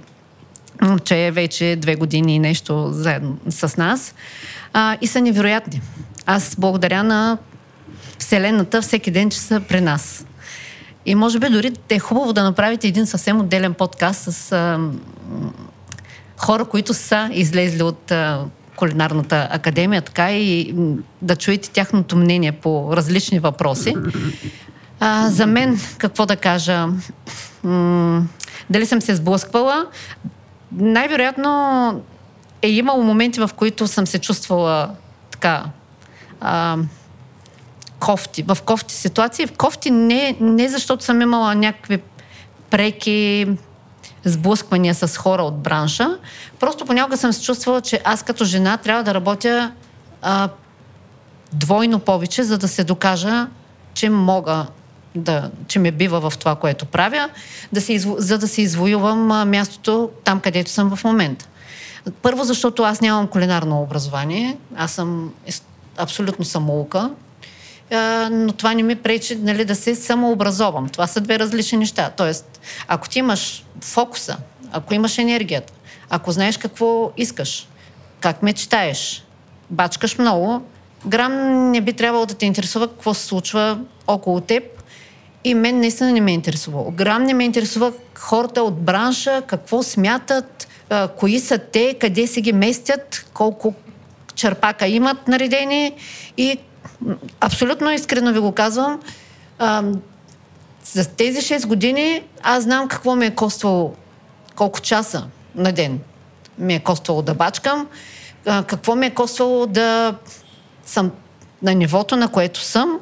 че е вече две години и нещо заедно с нас. А, и са невероятни. Аз благодаря на Вселената всеки ден, че са при нас. И може би дори е хубаво да направите един съвсем отделен подкаст с а, хора, които са излезли от а, кулинарната академия, така и да чуете тяхното мнение по различни въпроси. А, за мен, какво да кажа, м- дали съм се сблъсквала, най-вероятно е имало моменти, в които съм се чувствала така а, кофти, в кофти ситуации. В кофти не, не защото съм имала някакви преки сблъсквания с хора от бранша. Просто понякога съм се чувствала, че аз като жена трябва да работя а, двойно повече, за да се докажа, че мога да, че ме бива в това, което правя, да се за да се извоювам мястото там, където съм в момента. Първо, защото аз нямам кулинарно образование. Аз съм абсолютно самоука. Но това не ми пречи нали, да се самообразовам. Това са две различни неща. Тоест, ако ти имаш фокуса, ако имаш енергията, ако знаеш какво искаш, как мечтаеш, бачкаш много, грам не би трябвало да те интересува какво се случва около теб и мен наистина не ме интересува. Грам не ме интересува хората от бранша, какво смятат, кои са те, къде се ги местят, колко черпака имат наредени и абсолютно искрено ви го казвам, за тези 6 години аз знам какво ми е коствало, колко часа на ден ми е коствало да бачкам, какво ми е коствало да съм на нивото, на което съм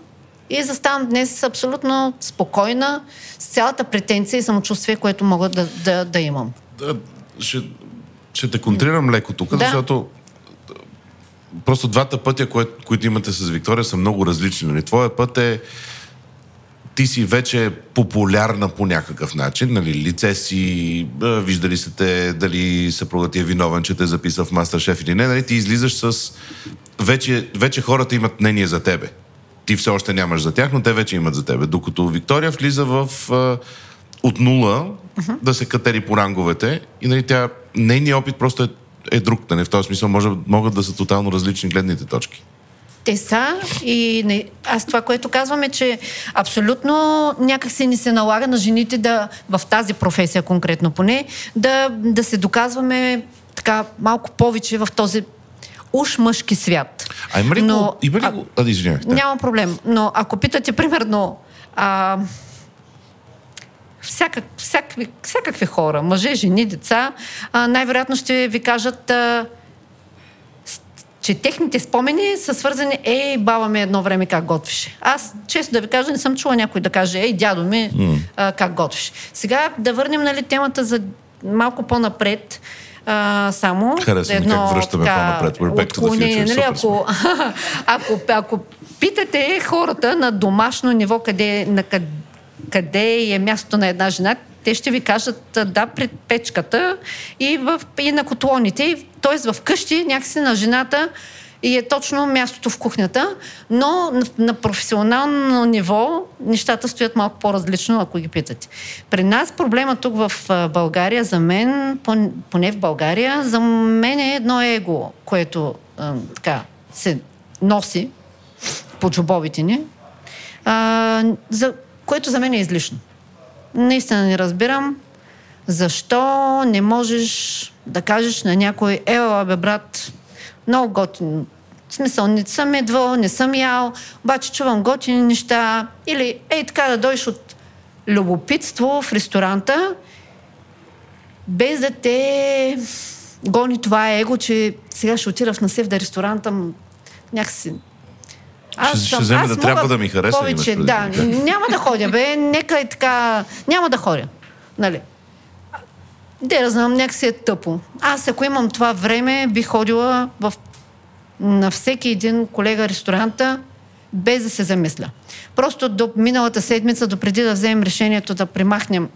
и заставам днес абсолютно спокойна, с цялата претенция и самочувствие, което мога да, да, да имам. Да, ще, ще те контрирам леко тук, да. защото просто двата пътя, кое, които имате с Виктория, са много различни. Нали? Твоя път е ти си вече популярна по някакъв начин, нали, лице си, виждали се те, дали съпругът ти е виновен, че те записа в Мастер-шеф или не, нали, ти излизаш с... Вече, вече хората имат мнение за тебе ти все още нямаш за тях, но те вече имат за тебе. Докато Виктория влиза в а, от нула uh-huh. да се катери по ранговете и нали, тя, нейният опит просто е, е друг. Нали? В този смисъл може, могат да са тотално различни гледните точки. Те са и не, аз това, което казвам е, че абсолютно някак се ни се налага на жените да, в тази професия конкретно поне, да, да се доказваме така малко повече в този уж мъжки свят. А има ли Но, го? Има ли а, го? А, извинявай, да. Няма проблем. Но ако питате, примерно, а, всякак, всякакви, всякакви хора, мъже, жени, деца, а, най-вероятно ще ви кажат, а, че техните спомени са свързани, ей, баба ми едно време как готвеше. Аз, често да ви кажа, не съм чула някой да каже, ей, дядо ми mm. а, как готвеше. Сега да върнем нали, темата за малко по-напред а, само. Хареса едно, как връщаме така, по-напред. Отклонение, нали, ако, ако, ако питате хората на домашно ниво, къде, на къде, къде е мястото на една жена, те ще ви кажат да пред печката и, в, и на котлоните. Тоест в къщи някакси на жената и е точно мястото в кухнята, но на, на професионално ниво нещата стоят малко по-различно, ако ги питате. При нас проблема тук в България, за мен, пон- поне в България, за мен е едно его, което а, така се носи по джобовите ни, а, за, което за мен е излишно. Наистина не разбирам защо не можеш да кажеш на някой, ела бе брат, много готин. В смисъл, не съм едвал, не съм ял, обаче чувам готини неща. Или, ей, така да дойш от любопитство в ресторанта, без да те гони това его, че сега ще отида в насев да ресторанта, някакси Ще- ще вземе да трябва да ми хареса, Повече, да. Няма да ходя, бе. Нека е така. Няма да ходя. Нали? Де да знам, някакси е тъпо. Аз, ако имам това време, би ходила в... на всеки един колега ресторанта, без да се замисля. Просто до миналата седмица, до да вземем решението да примахнем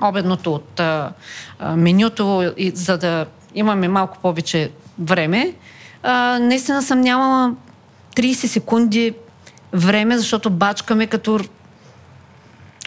обедното от а, а, менюто, и, за да имаме малко повече време, а, наистина съм нямала 30 секунди време, защото бачкаме като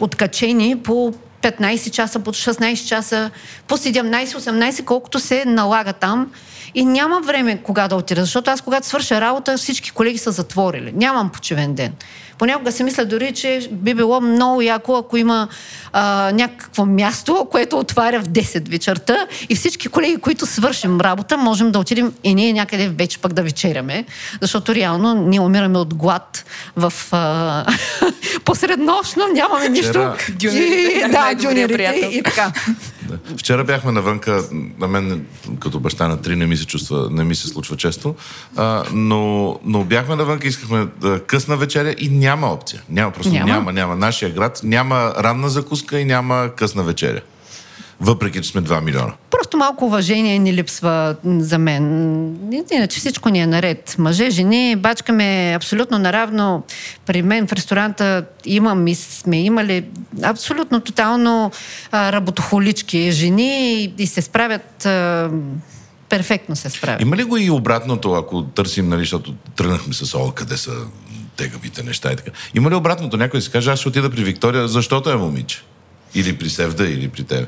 откачени по 15 часа, по 16 часа, по 17-18, колкото се налага там. И няма време кога да отида, защото аз когато свърша работа, всички колеги са затворили. Нямам почивен ден. Понякога си мисля дори, че би било много яко, ако има а, някакво място, което отваря в 10 вечерта и всички колеги, които свършим работа, можем да отидем и ние някъде вече пък да вечеряме, защото реално ние умираме от глад в а, посреднощно, нямаме нищо. Дюнерите, И- да, дюнерите приятел. и така. Да. Вчера бяхме навънка, на мен като баща на три не ми се чувства, не ми се случва често, а, но, но бяхме навънка, искахме да късна вечеря и няма опция. Няма, просто няма. Няма. няма. Нашия град няма ранна закуска и няма късна вечеря. Въпреки, че сме 2 милиона. Просто малко уважение ни липсва за мен. Иначе всичко ни е наред. Мъже, жени, бачкаме абсолютно наравно. При мен в ресторанта имам и сме имали абсолютно тотално а, работохолички жени и, и се справят а, перфектно се справят. Има ли го и обратното, ако търсим, нали, защото тръгнахме с О, къде са тегавите неща и така. Има ли обратното? Някой си каже, аз ще отида при Виктория, защото е момиче. Или при Севда, или при тебе.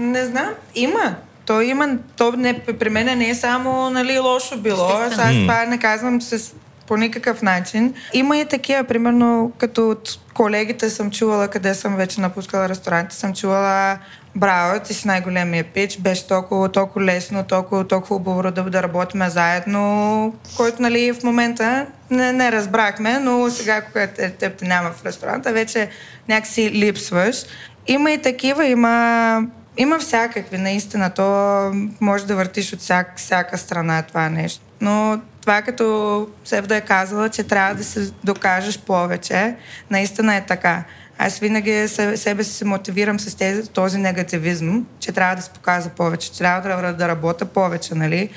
Не знам, има. То има, то не, при мен не е само нали, лошо било. Аз, аз това не казвам с, по никакъв начин. Има и такива, примерно, като от колегите съм чувала, къде съм вече напускала ресторанти, съм чувала Браво, ти си най-големия пич, беше толкова, толкова лесно, толкова, толкова хубаво да, да работим заедно, който нали, в момента не, не разбрахме, но сега, когато те, те няма в ресторанта, вече някакси липсваш. Има и такива, има има всякакви, наистина. То може да въртиш от всяк, всяка страна това нещо. Но това като Севда е казала, че трябва да се докажеш повече, наистина е така. Аз винаги се- себе си се мотивирам с тези, този негативизъм, че трябва да се показва повече, че трябва да, да работя повече, нали?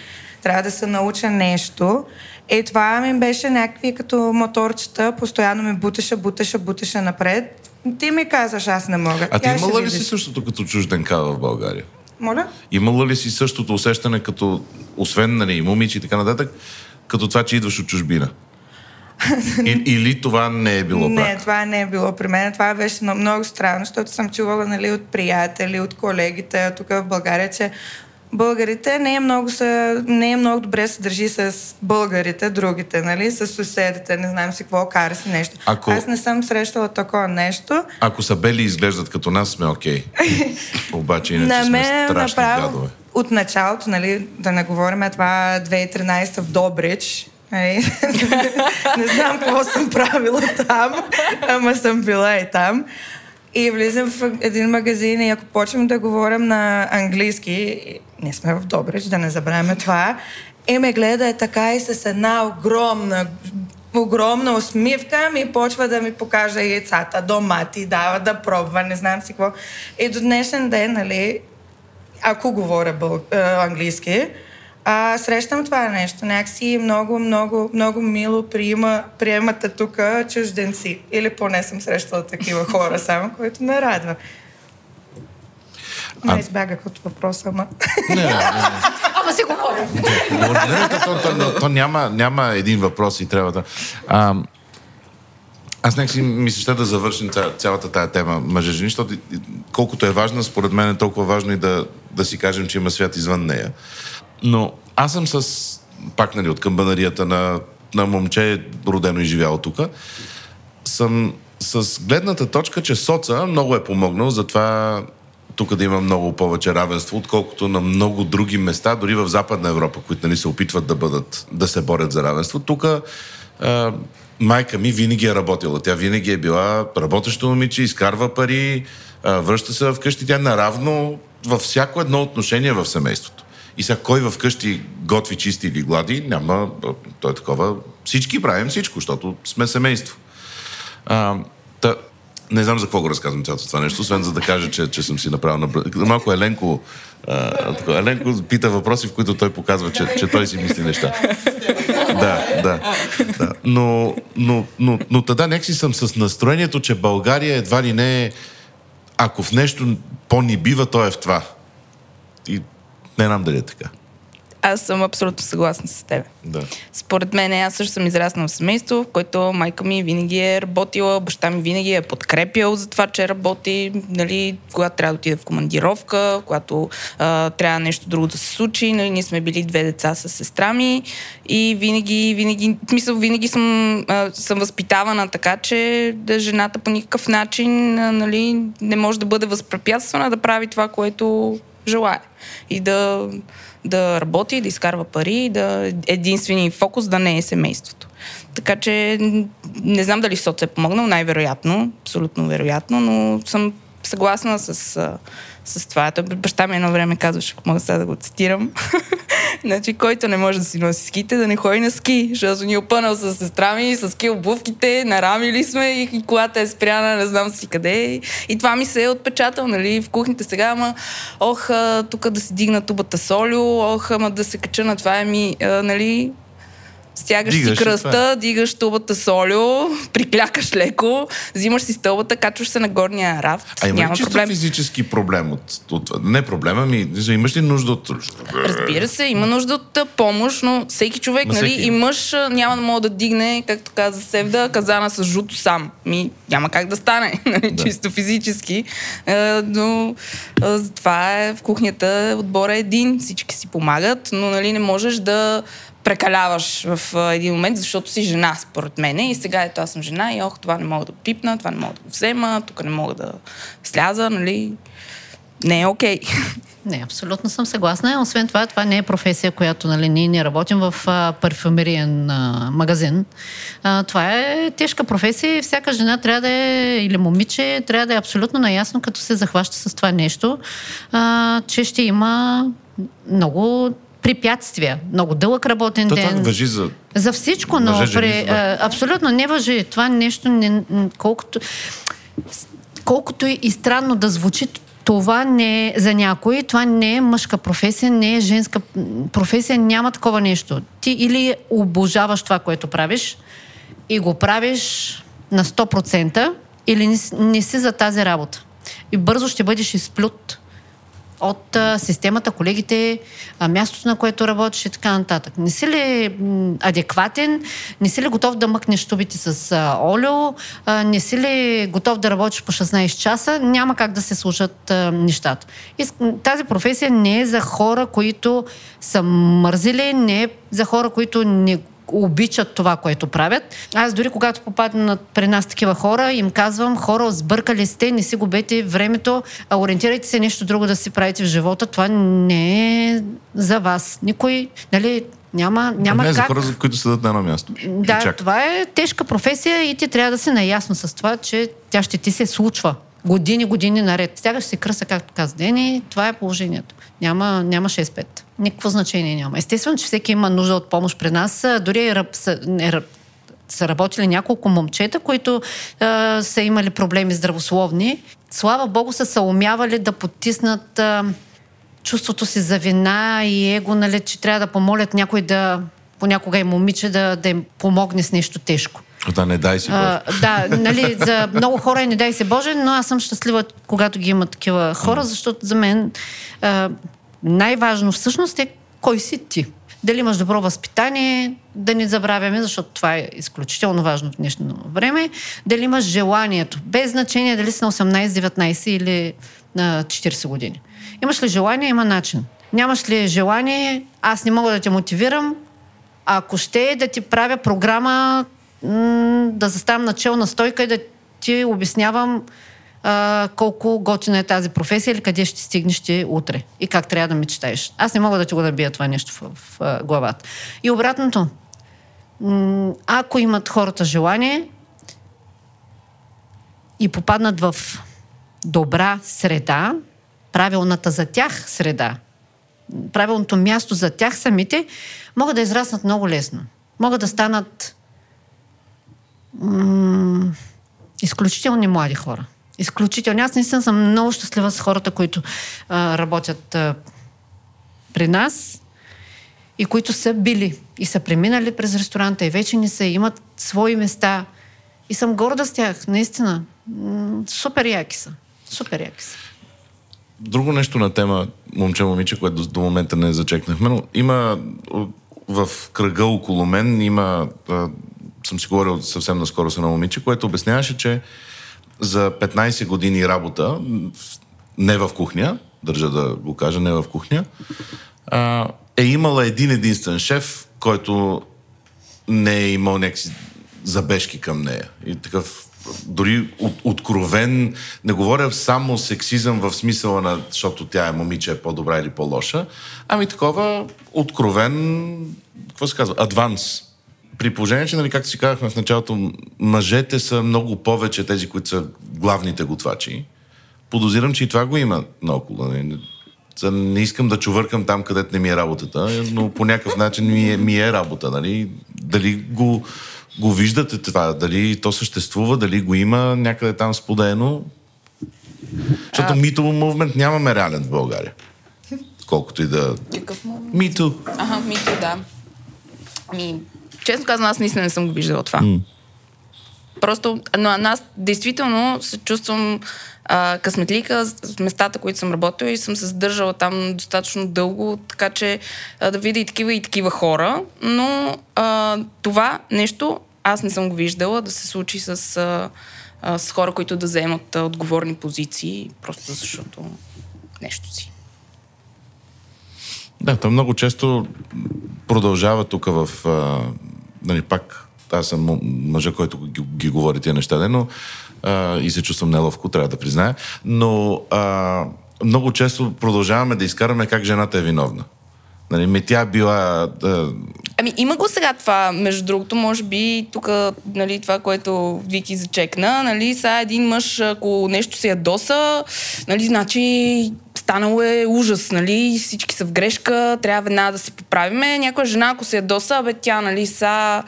Трябва да се науча нещо. И това ми беше някакви като моторчета, постоянно ми буташе, буташе, буташе напред. Ти ми казваш, аз не мога. А ти Я имала ли видиш. си същото като чужденка в България? Моля? Имала ли си същото усещане като, освен нали, момиче и така нататък, като това, че идваш от чужбина? И, или това не е било Не, брак? това не е било при мен. Това беше много странно, защото съм чувала нали, от приятели, от колегите тук в България, че българите не е много, са, не е много добре се държи с българите, другите, нали, с съседите, не знам си какво, кара си нещо. Ако- Аз не съм срещала такова нещо. Ако са бели изглеждат като нас, сме окей. Обаче иначе На сме мен страшни направо гадове. от началото, нали, да не говорим това 2013 в Добрич, нали, не знам какво съм правила там, ама съм била и там. И влизам в един магазин и ако почнем да говорим на английски, ние сме в Добрич, да не забравяме това, и ме гледа е така и с една огромна огромна усмивка ми почва да ми покажа яйцата, домати, дава да пробва, не знам си какво. И до днешен ден, нали, ако говоря бъл, а, английски, а, срещам това нещо. Някакси много, много, много мило приема, приемате тук чужденци. Или поне съм срещала такива хора само, което ме радва. Не избягах от въпроса, ама... Не, не, не. Двама си говорим. То, то, то, то няма, няма един въпрос и трябва да... А, аз нека си ми се ще да завършим ця, цялата тая тема мъже-жени, защото колкото е важна, според мен е толкова важно и да, да си кажем, че има свят извън нея. Но аз съм с, пак нали, от камбанарията на, на момче, родено и живяло тук, съм с гледната точка, че соца много е помогнал за това тук да има много повече равенство, отколкото на много други места, дори в Западна Европа, които нали, се опитват да бъдат, да се борят за равенство. Тук майка ми винаги е работила. Тя винаги е била работещо момиче, изкарва пари, връща се вкъщи. Тя наравно във всяко едно отношение в семейството. И сега кой вкъщи готви, чисти или глади, няма, то е такова. Всички правим всичко, защото сме семейство. А, не знам за какво го разказвам цялото това нещо, освен за да кажа, че, че съм си направил на Малко Еленко, а, така, Еленко пита въпроси, в които той показва, че, че той си мисли неща. Да, да. да. Но, но, но, но тогава някакси съм с настроението, че България едва ли не е, ако в нещо по-ни бива, то е в това. И не знам дали е така. Аз съм абсолютно съгласна с теб. Да. Според мен, аз също съм израснала в семейство, в което майка ми винаги е работила, баща ми винаги е подкрепял за това, че работи, нали, когато трябва да отида в командировка, когато а, трябва нещо друго да се случи. Нали, ние сме били две деца с сестра ми и винаги, винаги, в смисъл, винаги съм, а, съм възпитавана така, че да жената по никакъв начин а, нали, не може да бъде възпрепятствана да прави това, което желая. И да, да работи, да изкарва пари, да единствения фокус да не е семейството. Така че не знам дали соц е помогнал, най-вероятно, абсолютно вероятно, но съм съгласна с, с това. Той баща ми едно време казваше, мога сега да го цитирам, значи, който не може да си носи ските, да не ходи на ски, защото ни опънал с сестра ми, с ски обувките, нарамили сме и, и колата е спряна, не знам си къде. И, това ми се е отпечатал, нали, в кухнята сега, ама, ох, тук да си дигна тубата солю, ох, ама да се кача на това, ми, а, нали, Стягаш Дигаш си това кръста, е. дигаш тубата солю, приклякаш леко, взимаш си стълбата, качваш се на горния рафт. А има ли Няма чисто проблем. физически проблем от, от? Не проблема ми, имаш ли нужда от... Разбира се, има нужда от помощ, но всеки човек, Ма нали, всеки и мъж няма да може да дигне, както каза Севда, казана с жуто сам. Ми, няма как да стане, нали, Да. чисто физически. Но това е в кухнята, отбора е един, всички си помагат, но нали, не можеш да прекаляваш в един момент, защото си жена, според мен. И сега ето аз съм жена и ох, това не мога да пипна, това не мога да го взема, тук не мога да сляза, нали. Не е окей. Не, абсолютно съм съгласна. Освен това, това не е професия, която нали, ние не работим в парфюмериен магазин. А, това е тежка професия и всяка жена трябва да е, или момиче, трябва да е абсолютно наясно, като се захваща с това нещо, а, че ще има много препятствия. Много дълъг работен То ден. това въжи за... За всичко, но жени, при, за това. а, абсолютно не въжи. Това нещо, не, колкото, колкото и странно да звучи, това не е за някой, това не е мъжка професия, не е женска професия, няма такова нещо. Ти или обожаваш това, което правиш и го правиш на 100%, или не, не си за тази работа. И бързо ще бъдеш изплют от системата, колегите, мястото, на което работиш и така нататък. Не си ли адекватен, не си ли готов да мъкнеш тубите с олио, не си ли готов да работиш по 16 часа, няма как да се служат а, нещата. И тази професия не е за хора, които са мързили, не е за хора, които не обичат това, което правят. Аз дори когато попаднат при нас такива хора, им казвам, хора, сбъркали сте, не си губете времето, а ориентирайте се нещо друго да си правите в живота. Това не е за вас. Никой, нали, няма, няма не е за как. хора, за които седат на едно място. Да, това е тежка професия и ти трябва да си наясно с това, че тя ще ти се случва. Години, години наред. Стягаш си кръста, както каза Дени, това е положението. Няма, няма 6-5. Никакво значение няма. Естествено, че всеки има нужда от помощ при нас. Дори е, ръб- са, е, ръб- са работили няколко момчета, които а, са имали проблеми здравословни. Слава Богу, са се умявали да потиснат а, чувството си за вина и его, нали, че трябва да помолят някой да, понякога и момиче, да, да им помогне с нещо тежко. Да, не дай си. А, да, нали, за много хора е не дай се Боже, но аз съм щастлива, когато ги има такива хора, защото за мен а, най-важно всъщност е кой си ти. Дали имаш добро възпитание, да не забравяме, защото това е изключително важно в днешно време. Дали имаш желанието, без значение дали си на 18, 19 или на 40 години. Имаш ли желание, има начин. Нямаш ли желание, аз не мога да те мотивирам, ако ще да ти правя програма, да заставам начална стойка и да ти обяснявам а, колко готина е тази професия или къде ще стигнеш ти утре и как трябва да мечтаеш. Аз не мога да ти го набия това нещо в, в, в главата. И обратното, ако имат хората желание и попаднат в добра среда, правилната за тях среда, правилното място за тях самите, могат да израснат много лесно. Могат да станат м- изключителни млади хора. Изключителни. Аз наистина съм много щастлива с хората, които а, работят а, при нас и които са били и са преминали през ресторанта и вече не са, имат свои места. И съм горда с тях, наистина. Супер яки са. Супер яки са. Друго нещо на тема момче-момиче, което до, до момента не зачекнахме, но има в кръга около мен има, а, съм си говорил съвсем наскоро с едно момиче, което обясняваше, че за 15 години работа, не в кухня, държа да го кажа, не в кухня, а, е имала един единствен шеф, който не е имал някакси забежки към нея. И такъв дори от, откровен, не говоря само сексизъм в смисъла на, защото тя е момиче, е по-добра или по-лоша, ами такова откровен, какво се казва, адванс. При положение, че, нали, както си казахме в началото, мъжете са много повече тези, които са главните готвачи. Подозирам, че и това го има наоколо. нали. Не искам да чувъркам там, където не ми е работата, но по някакъв начин ми е, ми е работа. Нали? Дали го, го виждате това, дали то съществува, дали го има някъде там споделено. Защото мито мувмент нямаме реален в България. Колкото и да... Какъв? Мито. Ага, мито, да. Ми, честно казвам, аз наистина не съм го виждала това. Mm. Просто, но аз действително се чувствам а, късметлика с местата, които съм работила и съм се задържала там достатъчно дълго, така че а, да видя и такива и такива хора. Но а, това нещо аз не съм го виждала да се случи с, а, а, с хора, които да вземат а, отговорни позиции, просто защото нещо си. Да, то много често продължава тук в... А, нали, пак аз съм мъжа, който ги, ги говори тия неща, не, но а, и се чувствам неловко, трябва да призная, но а, много често продължаваме да изкараме как жената е виновна. Нали, ме тя била... А, Ами има го сега това, между другото, може би тук, нали, това, което Вики зачекна, нали, сега един мъж, ако нещо се ядоса, нали, значи станало е ужас, нали, всички са в грешка, трябва веднага да се поправиме. Някоя жена, ако се ядоса, бе, тя, нали, са,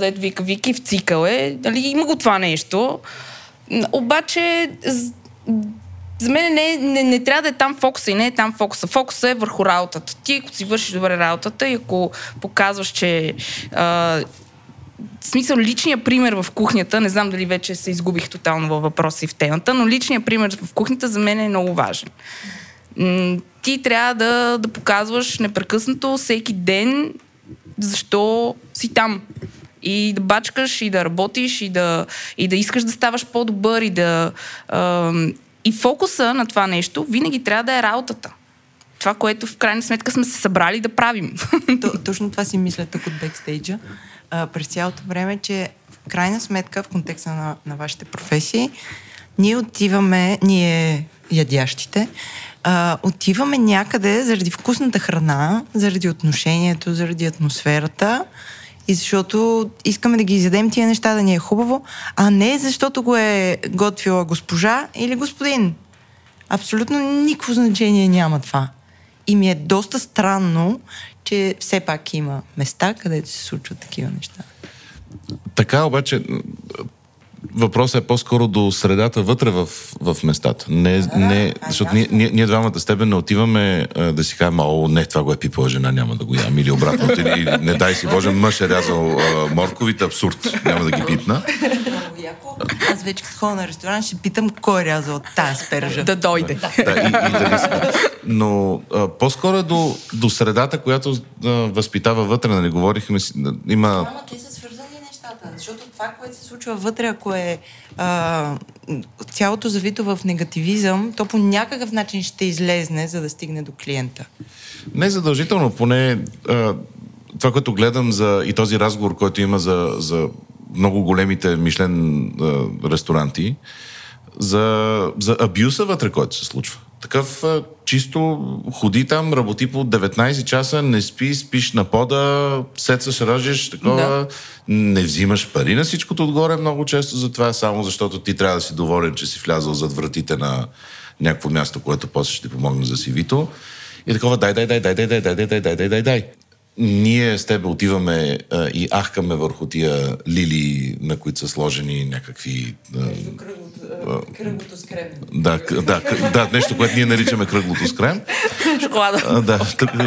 дето вика Вики, в цикъл е, нали, има го това нещо. Обаче, за мен не, не, не трябва да е там фокуса и не е там фокуса. Фокуса е върху работата. Ти, ако си вършиш добре работата и ако показваш, че а, в смисъл личният пример в кухнята, не знам дали вече се изгубих тотално във въпроса в темата, но личният пример в кухнята за мен е много важен. Ти трябва да, да показваш непрекъснато, всеки ден, защо си там. И да бачкаш, и да работиш, и да, и да искаш да ставаш по-добър, и да... ам, и фокуса на това нещо винаги трябва да е работата. Това, което в крайна сметка сме се събрали да правим. То, точно това си мисля тук от бекстейджа. А, през цялото време, че в крайна сметка, в контекста на, на вашите професии, ние отиваме, ние ядящите, а, отиваме някъде заради вкусната храна, заради отношението, заради атмосферата и защото искаме да ги изядем тия неща, да ни е хубаво, а не защото го е готвила госпожа или господин. Абсолютно никакво значение няма това. И ми е доста странно, че все пак има места, където се случват такива неща. Така обаче, въпросът е по-скоро до средата вътре в, в местата. Не, не, защото ние, ние, ние двамата с тебе не отиваме а, да си кажем, о, не, това го е пипала жена, няма да го ям. Или обратно, или не дай си Боже, мъж е рязал а, морковите, абсурд, няма да ги пипна. Аз вече като ходя на ресторант ще питам кой е рязал тази спержа. Да дойде. Да, и, и си- Но а, по-скоро е до, до средата, която а, възпитава вътре, нали, говорихме си, да, има... Ама те са нещата, защото това, което се случва вътре, ако е а, цялото завито в негативизъм, то по някакъв начин ще излезне, за да стигне до клиента. Не задължително, поне а, това, което гледам за и този разговор, който има за, за много големите Мишлен а, ресторанти, за, за абюса вътре, който се случва. Такъв чисто ходи там, работи по 19 часа, не спи, спиш на пода, сецаш, ръжеш, такова, Да. не взимаш пари на всичкото отгоре много често за това, само защото ти трябва да си доволен, че си влязал зад вратите на някакво място, което после ще ти помогне за сивито. И такова, дай, дай, дай, дай, дай, дай, дай, дай, дай, дай, дай, дай, дай. Ние с тебе отиваме а, и ахкаме върху тия лили, на които са сложени някакви... А, Кръглото скребне. да, да, да, нещо, което ние наричаме кръглото с крем. А,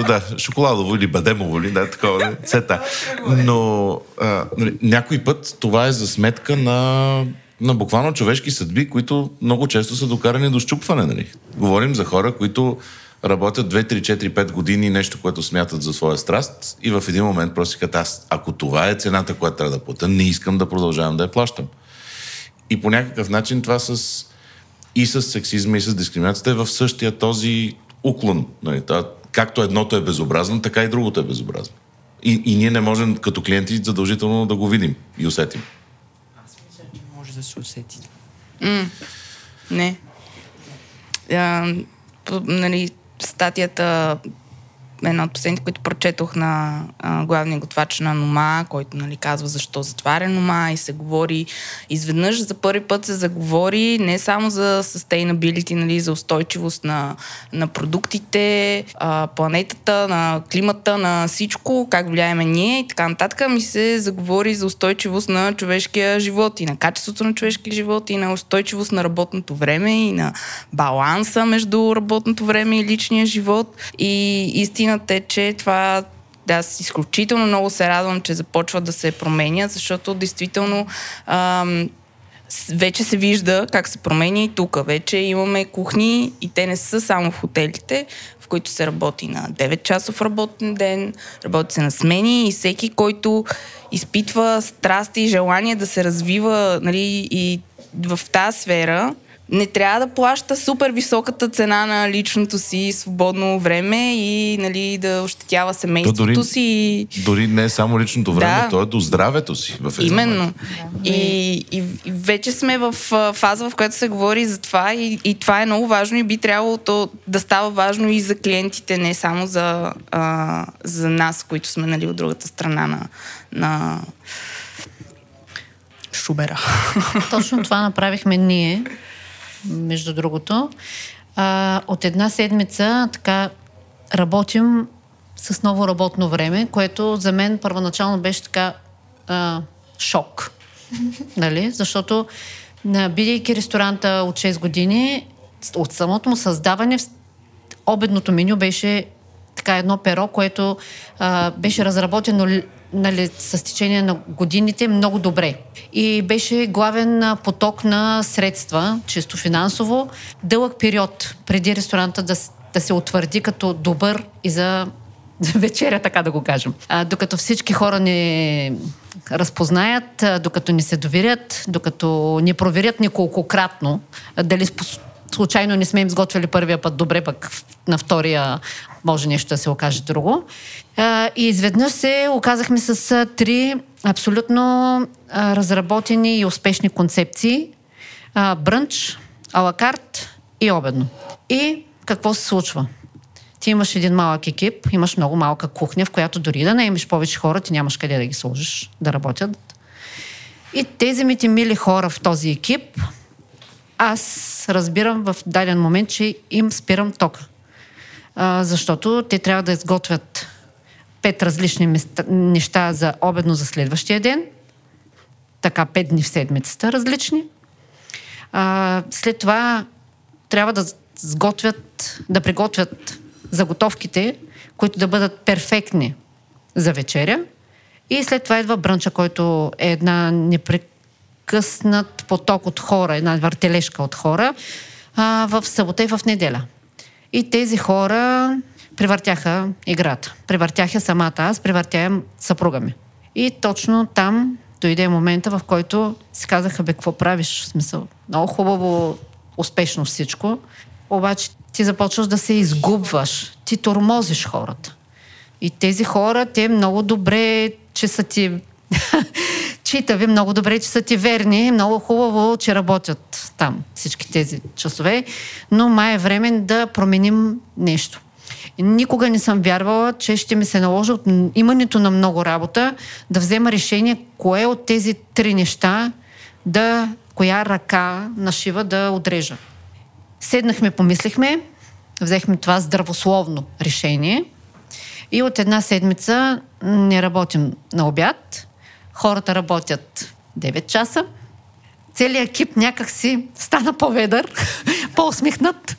да, шоколадово или бадемово, или да, такова, цета. Но а, нали, някой път това е за сметка на, на буквално човешки съдби, които много често са докарани до щупване. Нали. Говорим за хора, които работят 2, 3, 4, 5 години нещо, което смятат за своя страст и в един момент просто казват, аз, ако това е цената, която трябва да плата, не искам да продължавам да я плащам. И по някакъв начин това с и с сексизма, и с дискриминацията е в същия този уклон. Нали? Та, както едното е безобразно, така и другото е безобразно. И, и ние не можем като клиенти задължително да го видим и усетим. Може да се усети. Не. А, нали, статията, една от последните, които прочетох на главния готвач на Нома, който нали, казва защо затваря Нома и се говори изведнъж за първи път се заговори не само за sustainability, нали, за устойчивост на, на продуктите, а, планетата, на климата, на всичко, как влияеме ние и така нататък, ми се заговори за устойчивост на човешкия живот и на качеството на човешкия живот и на устойчивост на работното време и на баланса между работното време и личния живот. И истината е, че това да, аз изключително много се радвам, че започва да се променя, защото действително ам, вече се вижда как се променя и тук. Вече имаме кухни и те не са само в хотелите, в които се работи на 9-часов работен ден, работи се на смени и всеки, който изпитва страст и желание да се развива нали, и в тази сфера, не трябва да плаща супер високата цена на личното си свободно време и нали, да ощетява семейството дори- си. Дори не е само личното време, Да. то е до здравето си. В Именно. И, и, и вече сме в фаза, в която се говори за това и, и това е много важно и би трябвало то да става важно и за клиентите, не само за, а, за нас, които сме нали, от другата страна на, на Шубера. Точно това направихме ние, между другото. А, от една седмица така работим с ново работно време, което за мен първоначално беше така а, шок. нали? Защото бидейки ресторанта от 6 години, от самото му създаване, обедното меню беше така едно перо, което а, беше разработено нали, с течение на годините много добре. И беше главен поток на средства, чисто финансово, дълъг период преди ресторанта да, да се утвърди като добър и за вечеря, така да го кажем. А, докато всички хора не разпознаят, докато не се доверят, докато не проверят неколкократно, дали случайно не сме им сготвили първия път добре, пък на втория може нещо да се окаже друго. И изведнъж се оказахме с три абсолютно разработени и успешни концепции. Брънч, алакарт и обедно. И какво се случва? Ти имаш един малък екип, имаш много малка кухня, в която дори да наемеш повече хора, ти нямаш къде да ги сложиш да работят. И тези ми ти мили хора в този екип, аз разбирам в даден момент, че им спирам тока. А, защото те трябва да изготвят пет различни места, неща за обедно за следващия ден. така пет дни в седмицата различни. А, след това трябва да сготвят, да приготвят заготовките, които да бъдат перфектни за вечеря. И след това идва брънча, който е една непрекъснат поток от хора, една въртележка от хора а, в събота и в неделя. И тези хора превъртяха играта. Превъртяха самата аз, превъртяха съпруга ми. И точно там дойде момента, в който си казаха, бе, какво правиш? В смисъл, много хубаво, успешно всичко, обаче ти започваш да се изгубваш. Ти тормозиш хората. И тези хора, те много добре, че са ти читави, много добре, че са ти верни, много хубаво, че работят там всички тези часове, но май е време да променим нещо. Никога не съм вярвала, че ще ми се наложи от имането на много работа да взема решение кое от тези три неща да, коя ръка на шива да отрежа. Седнахме, помислихме, взехме това здравословно решение и от една седмица не работим на обяд. Хората работят 9 часа. Целият екип някак си стана по-ведър, по-усмихнат.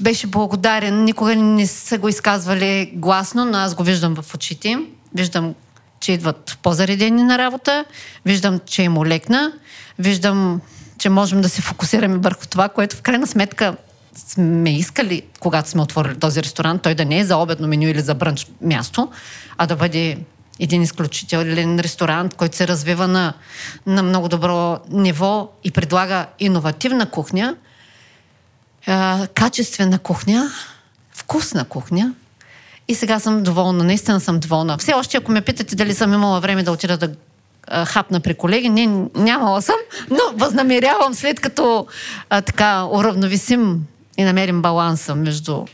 Беше благодарен. Никога не са го изказвали гласно, но аз го виждам в очите им. Виждам, че идват по-заредени на работа. Виждам, че им олекна. Виждам, че можем да се фокусираме върху това, което в крайна сметка сме искали, когато сме отворили този ресторант, той да не е за обедно меню или за брънч място, а да бъде един изключителен ресторант, който се развива на, на много добро ниво и предлага иновативна кухня, а, качествена кухня, вкусна кухня. И сега съм доволна, наистина съм доволна. Все още, ако ме питате дали съм имала време да отида да хапна при колеги, не, нямала съм, но възнамерявам след като а, така уравновесим и намерим баланса между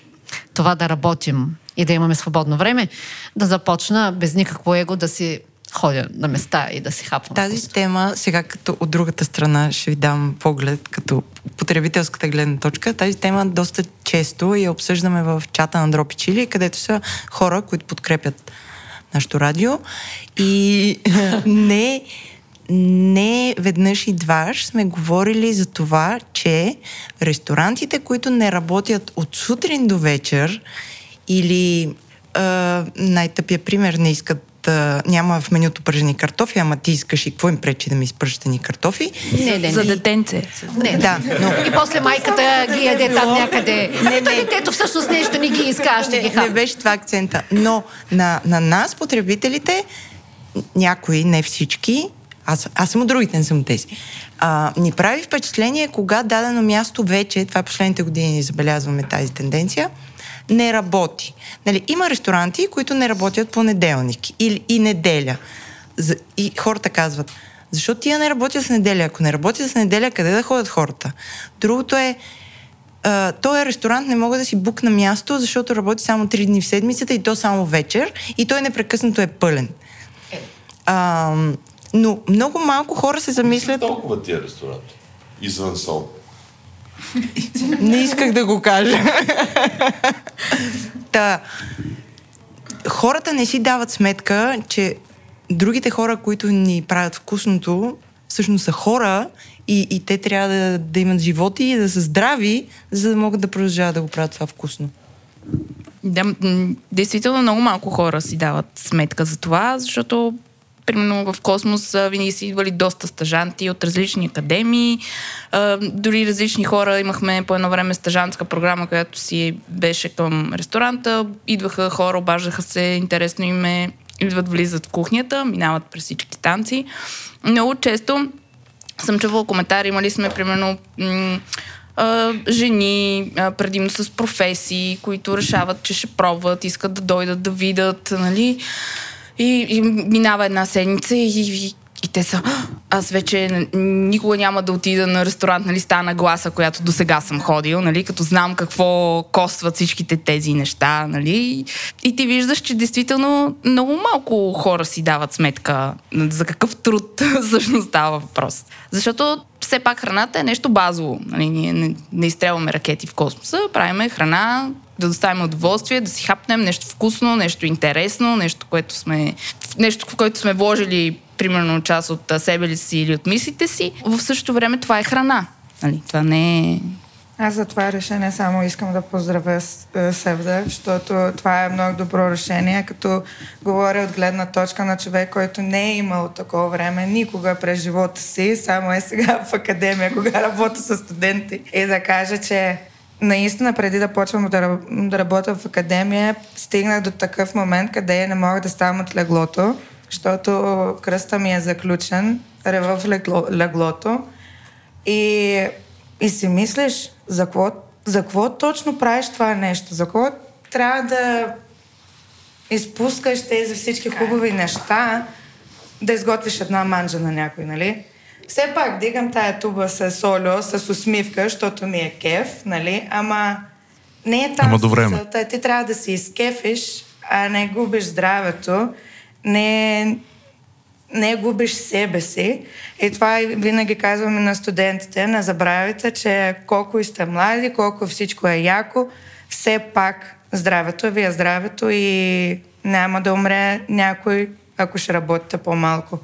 това да работим и да имаме свободно време, да започна без никакво его да си ходя на места и да си хапвам. Тази вкусно. тема, сега като от другата страна ще ви дам поглед, като потребителската гледна точка, тази тема доста често я обсъждаме в чата на Дропи Чили, където са хора, които подкрепят нашето радио и не не веднъж и дваш сме говорили за това, че ресторантите, които не работят от сутрин до вечер или най-тъпия пример не искат а, няма в менюто пържени картофи, ама ти искаш и какво им пречи да ми изпържеш ни картофи? Не, не, За детенце. Не, да. Но... И после майката ги яде там някъде. Не, не. Детето всъщност нещо не ги иска, аз ще не, ги хапна. Не беше това акцента. Но на, на нас, потребителите, някои, не всички, аз, аз съм от другите, не съм от тези. А, ни прави впечатление, кога дадено място вече, това последните години забелязваме тази тенденция, не работи. Нали, има ресторанти, които не работят понеделник или и неделя. И хората казват, защо тия не работят с неделя? Ако не работят с неделя, къде да ходят хората? Другото е, Uh, този ресторант не мога да си букна място, защото работи само 3 дни в седмицата и то само вечер и той непрекъснато е пълен. Uh, но много малко хора се замислят... Не толкова тия ресторанти. Извън сол. Не исках да го кажа. Та, хората не си дават сметка, че другите хора, които ни правят вкусното, всъщност са хора и, и те трябва да, да имат животи и да са здрави, за да могат да продължават да го правят това вкусно. Да, действително много малко хора си дават сметка за това, защото примерно в Космос винаги са идвали доста стажанти от различни академии. Дори различни хора имахме по едно време стажантска програма, която си беше към ресторанта. Идваха хора, обаждаха се, интересно им е, идват, влизат в кухнята, минават през всички станции. Много често съм чувала коментари, имали сме примерно жени, предимно с професии, които решават, че ще пробват, искат да дойдат да видят, нали? И, и минава една седмица и, и, и те са, аз вече никога няма да отида на ресторант, нали, стана гласа, която до сега съм ходил, нали, като знам какво костват всичките тези неща, нали. И ти виждаш, че действително много малко хора си дават сметка за какъв труд всъщност става въпрос. Защото все пак храната е нещо базово. Нали, ние не, не изстрелваме ракети в космоса, правиме храна, да доставим удоволствие, да си хапнем нещо вкусно, нещо интересно, нещо, което сме, нещо, в което сме вложили примерно част от себе ли си или от мислите си. В същото време това е храна. Нали? Това не е... Аз за това решение само искам да поздравя е, Севда, защото това е много добро решение, като говоря от гледна точка на човек, който не е имал такова време никога през живота си, само е сега в академия, кога работя с студенти. И да кажа, че наистина преди да почвам да, да работя в академия, стигнах до такъв момент, къде не мога да ставам от леглото, защото кръста ми е заключен, рева в легло, леглото. И, и си мислиш, за какво, за какво точно правиш това нещо? За какво трябва да изпускаш тези всички хубави неща, да изготвиш една манджа на някой, нали? Все пак дигам тая туба с олио, с усмивка, защото ми е кеф, нали? Ама не е там Ама до време. смисълта. Ти трябва да се изкефиш, а не губиш здравето. Не, не губиш себе си. И това винаги казваме на студентите. Не забравяйте, че колко и сте млади, колко всичко е яко, все пак здравето ви е здравето и няма да умре някой, ако ще работите по-малко.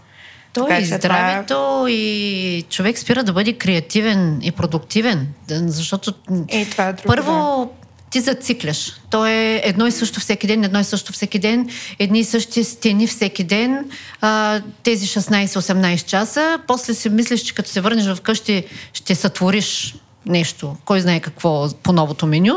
То Така и че това- здравето, и човек спира да бъде креативен и продуктивен, защото И това е друго, първо ти зацикляш. То е едно и също всеки ден, едно и също всеки ден, едни и същи стени всеки ден, а, тези 16-18 часа. После си мислиш, че като се върнеш вкъщи, ще сътвориш нещо, кой знае какво по новото меню,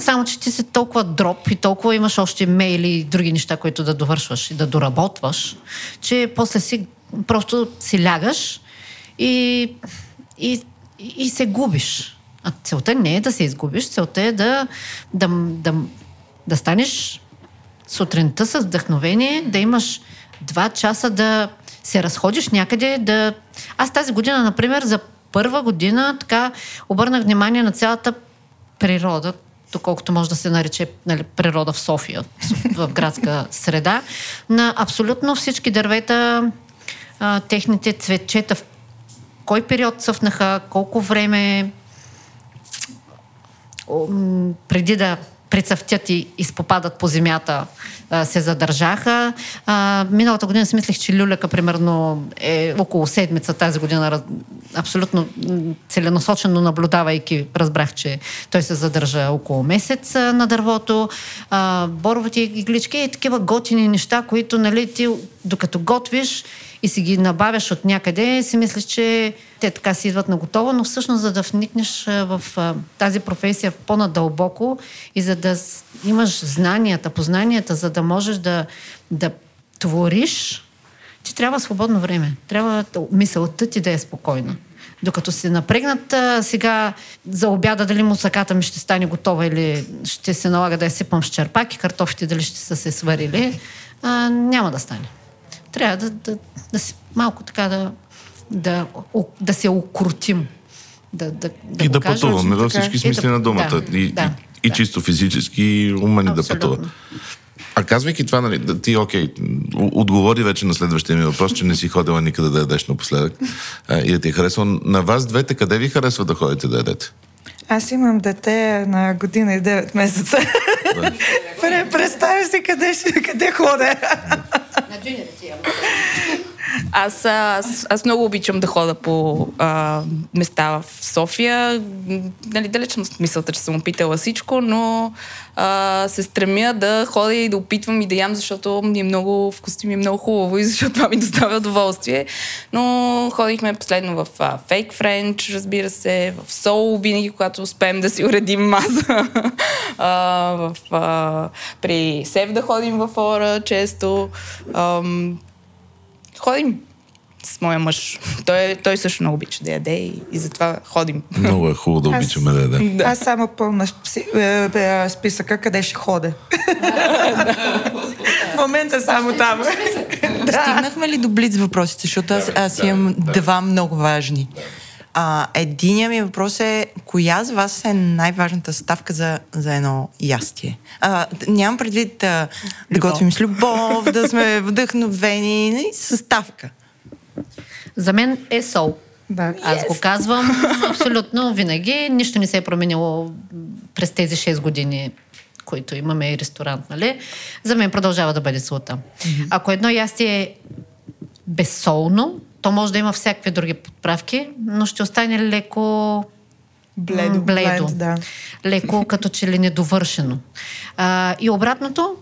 само че ти си толкова дроп и толкова имаш още мейли и други неща, които да довършваш и да доработваш, че после си просто си лягаш и, и, и се губиш. А целта не е да се изгубиш, целта е да, да, да, да станеш сутринта с вдъхновение, да имаш два часа да се разходиш някъде, да... Аз тази година, например, за първа година така обърнах внимание на цялата природа, доколкото може да се нарече нали, природа в София, в градска среда, на абсолютно всички дървета, а, техните цветчета, в кой период цъфнаха, колко време преди да прецъфтят и изпопадат по земята, се задържаха. Миналата година си мислех, че люляка примерно е около седмица тази година. Абсолютно целенасочено наблюдавайки, разбрах, че той се задържа около месец на дървото. Боровите иглички и такива готини неща, които нали, ти докато готвиш и си ги набавяш от някъде, си мислиш, че те така си идват на готово, но всъщност за да вникнеш в тази професия по-надълбоко и за да имаш знанията, познанията, за да можеш да, да твориш, ти трябва свободно време. Трябва мисълта ти да е спокойна. Докато се напрегнат сега за обяда, дали мусаката ми ще стане готова или ще се налага да я сипам с черпак и картофите дали ще са се сварили, а, няма да стане. Трябва да, да, да си малко така да, да, да се окрутим. Да, да, да и да кажа. пътуваме във всички смисли да- на думата. Да, и, да, и, и да. чисто физически, и умен да Абсолютно. пътува. А казвайки това, нали, да, ти, окей, отговори вече на следващия ми въпрос, че не си ходила никъде да ядеш напоследък а, и да ти е харесва. На вас двете, къде ви харесва да ходите да ядете? Аз имам дете на година и 9 месеца. Пре- Представя си къде, ще, къде ходя. Аз, аз, аз много обичам да хода по а, места в София. Нали, далеч съм с мисълта, че съм опитала всичко, но а, се стремя да ходя и да опитвам и да ям, защото ми е много вкусно, ми е много хубаво и защото това ми доставя удоволствие. Но ходихме последно в Fake French, разбира се, в Соул, винаги, когато успеем да си уредим маза. а, в, а, при Сев да ходим в Ора често. Ам, ходим с моя мъж. Той, той също много обича да яде и, и затова ходим. Много е хубаво да Аз- обичаме да ядем. Аз само пълна е, е, списъка къде ще ходя. В момента само там. Стигнахме ли до блиц въпросите, защото аз, аз имам два много важни. А, единия ми въпрос е, коя за вас е най-важната ставка за, за едно ястие? А, нямам предвид а, да готвим с любов, да сме вдъхновени, нали, съставка. За мен е сол. Да. Аз го казвам абсолютно винаги. Нищо не се е променило през тези 6 години, които имаме и ресторант, нали? За мен продължава да бъде слута. Ако едно ястие безсолно. То може да има всякакви други подправки, но ще остане леко Бледо. бледо. Бленд, да. леко като че ли недовършено. А, и обратното,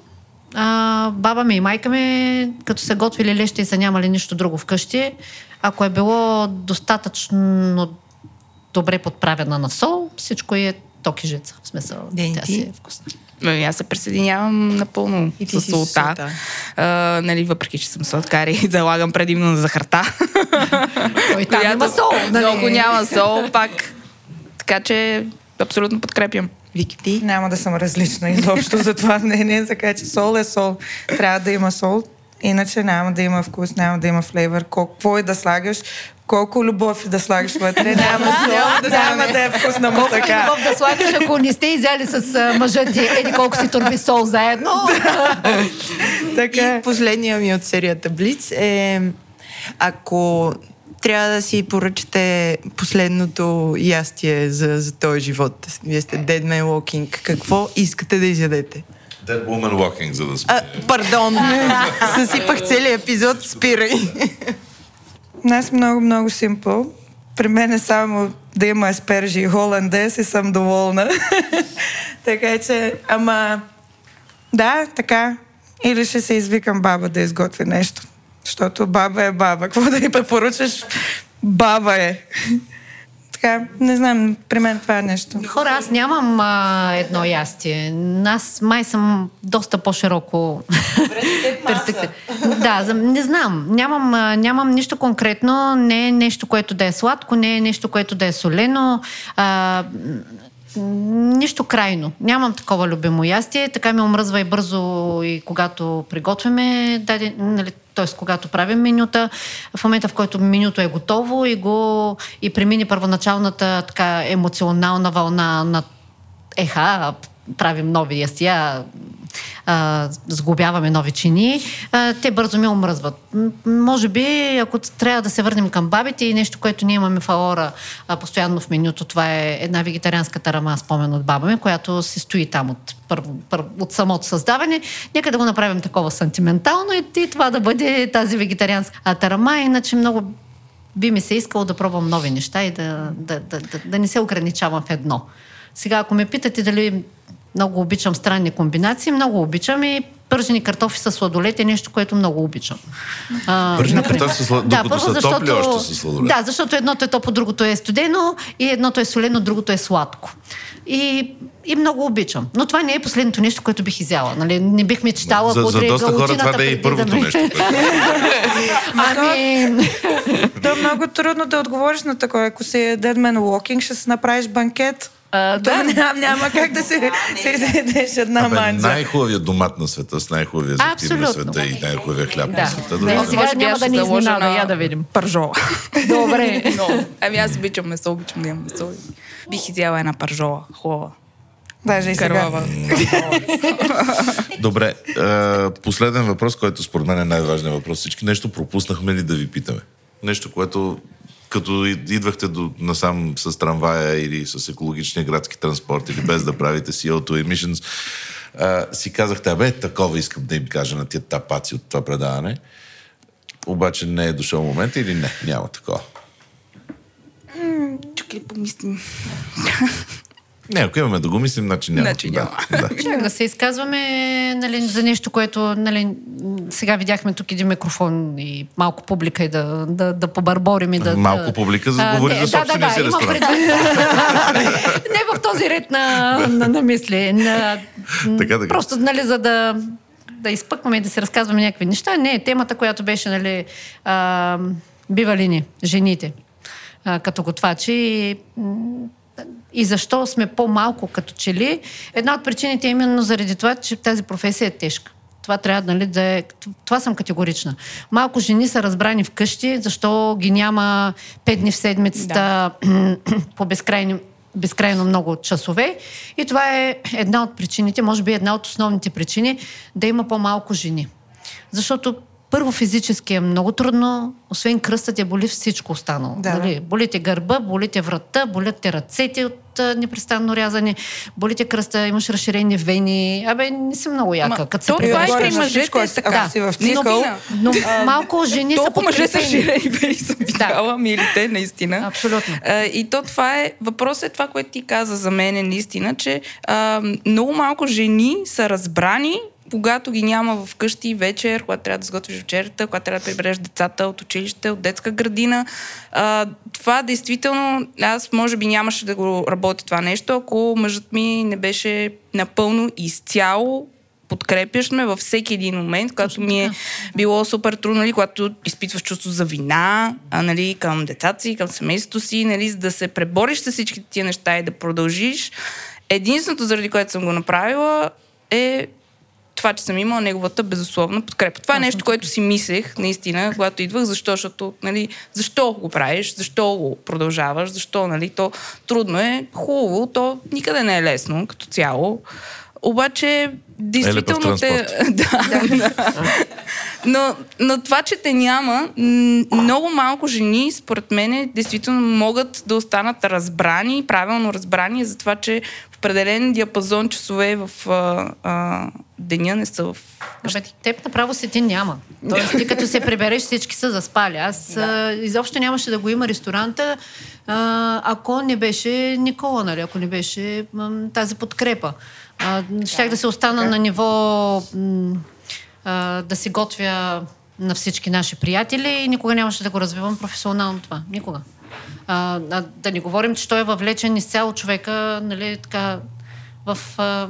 а, баба ми и майка ми, като са готвили лещи и са нямали нищо друго вкъщи, ако е било достатъчно добре подправена на сол, всичко е токи жица. В смисъл, тя си е вкусна. Ами, Аз се присъединявам напълно И с солта. солта. А, нали, въпреки, че съм сладкар и залагам предимно на захарта. Ой, там която има сол, нали? Много няма сол, пак. Така че абсолютно подкрепям. Вики ти? Няма да съм различна изобщо за това мнение, така че сол е сол. Трябва да има сол, иначе няма да има вкус, няма да има флейвър. Какво и да слагаш, колко любов и да слагаш вътре, няма, сол, няма да е вкусна ти мусака. любов да слагаш, ако не сте изяли с мъжа ти, еди колко си турби сол заедно. Така. И последния ми от серията Блиц е ако трябва да си поръчате последното ястие за, за този живот. Вие сте Dead Man Walking. Какво искате да изядете? Dead Woman Walking, за да сме. А, пардон, съсипах целият епизод, спирай. Аз много, много симпъл. При мен е само да има аспержи и холандес и съм доволна. така че, ама, да, така. Или ще се извикам баба да изготви нещо. Защото баба е баба. Какво да ни препоръчаш? Баба е. Така, не знам, при мен това е нещо. Хора, аз нямам а, едно ястие. Аз май съм доста по-широко. да, за- не знам. Нямам, а, нямам нищо конкретно. Не е нещо, което да е сладко, не е нещо, което да е солено. А, нищо крайно. Нямам такова любимо ястие. Така ми омръзва и бързо и когато приготвяме, даде, нали, т.е. когато правим менюта, в момента в който менюто е готово и го и премине първоначалната така емоционална вълна на еха, правим нови ястия, а, сглобяваме нови чини, а, те бързо ми омръзват. Може би, ако трябва да се върнем към бабите и нещо, което ние имаме в Аора а, постоянно в менюто, това е една вегетарианска тарама, спомен от баба ми, която се стои там от, първо, първо, от самото създаване. Нека да го направим такова сантиментално и, и това да бъде тази вегетарианска тарама, иначе много би ми се искало да пробвам нови неща и да, да, да, да, да не се ограничавам в едно. Сега, ако ме питате дали много обичам странни комбинации, много обичам и пържени картофи с сладолет е нещо, което много обичам. Пържени картофи с слад- докато са топли, още са сладолет. Да, защото едното е топло, другото е студено и едното е солено, другото е сладко. И, и много обичам. Но това не е последното нещо, което бих изяла. Нали? Не бих мечтала, За, ако за доста хора това галутината да е и първото нещо. Ами, То е много трудно да отговориш на такова. Ако си Dead Man Walking, ще си направиш банкет. А, Да, няма, няма как да си изядеш една Абе, манджа. най-хубавият домат на света, с най-хубавия зехтин на света и най-хубавия хляб Да. на света. Да, Да, сега Може няма аз да ни изненада, на я да видим. Пържола. Добре. Но, ами аз обичам месо, обичам да имам месо. Бих изяла една пържола. Хубава. Даже и сега. Карлава. Добре, е, последен въпрос, който според мен е най-важният въпрос. Всички нещо пропуснахме ли да ви питаме? Нещо, което като идвахте до, насам с трамвая или с екологичния градски транспорт или без да правите CO2 emissions, е, си казахте, абе, такова искам да им кажа на тия тапаци от това предаване. Обаче не е дошъл момент или не? Няма такова. Чакай, помислим. Не, ако имаме да го мислим, значи няма. Значи да, няма. да. Човек да се изказваме нали, за нещо, което нали, сега видяхме тук един микрофон и малко публика и да, да, да побърборим и да... Малко да... публика, за да говори не, за да, да, собствения да, си ресторант. не в този ред на, на, на мисли. На, Така, така. Просто нали, за да, да изпъкваме и да си разказваме някакви неща. Не, темата, която беше нали, а, бивали ни, жените, а, като готвачи. И, и защо сме по-малко като че ли. Една от причините е именно заради това, че тази професия е тежка. Това трябва нали, да е... Това съм категорична. Малко жени са разбрани вкъщи, защо ги няма пет дни в седмицата по безкрайни безкрайно много часове. И това е една от причините, може би една от основните причини, да има по-малко жени. Защото първо физически е много трудно, освен кръста те боли всичко останало. Да, да. нали? Боли те гърба, боли те врата, болят те ръцете от а, непрестанно рязане, боли те кръста, имаш разширени вени. Абе, не си много яка, Ма, като се то това е при мъжете е така. си в Но- цикъл, Но малко жени са Толкова мъже са ширени бери съм видяла, милите, наистина. Абсолютно. А, и то това е, въпросът е това, което ти каза за мен е наистина, че а, много малко жени са разбрани, когато ги няма вкъщи вечер, когато трябва да сготвиш вечерята, когато трябва да прибереш децата от училище, от детска градина. А, това действително, аз може би нямаше да го работи това нещо, ако мъжът ми не беше напълно изцяло подкрепяш ме във всеки един момент, когато ми е било супер трудно, нали, когато изпитваш чувство за вина а, нали, към децата си, към семейството си, нали, за да се пребориш с всички тия неща и да продължиш. Единственото, заради което съм го направила, е това, че съм имала неговата безусловна подкрепа. Това е нещо, което си мислех, наистина, когато идвах, защо, защото, нали, защо го правиш, защо го продължаваш, защо, нали, то трудно е, хубаво, то никъде не е лесно, като цяло. Обаче, действително те... да, да. Но, но това, че те няма, много малко жени, според мен, действително могат да останат разбрани, правилно разбрани за това, че определен диапазон часове в а, а, деня не са в Абе, теб направо се ти няма. Тоест, ти като се прибереш, всички са заспали. Аз а, изобщо нямаше да го има ресторанта, а, ако не беше Никола, нали, ако не беше м, тази подкрепа. А, щях да се остана на ниво а, да се готвя на всички наши приятели и никога нямаше да го развивам професионално това. Никога. А, а, да не говорим, че той е въвлечен изцяло човека, нали, така, в... А,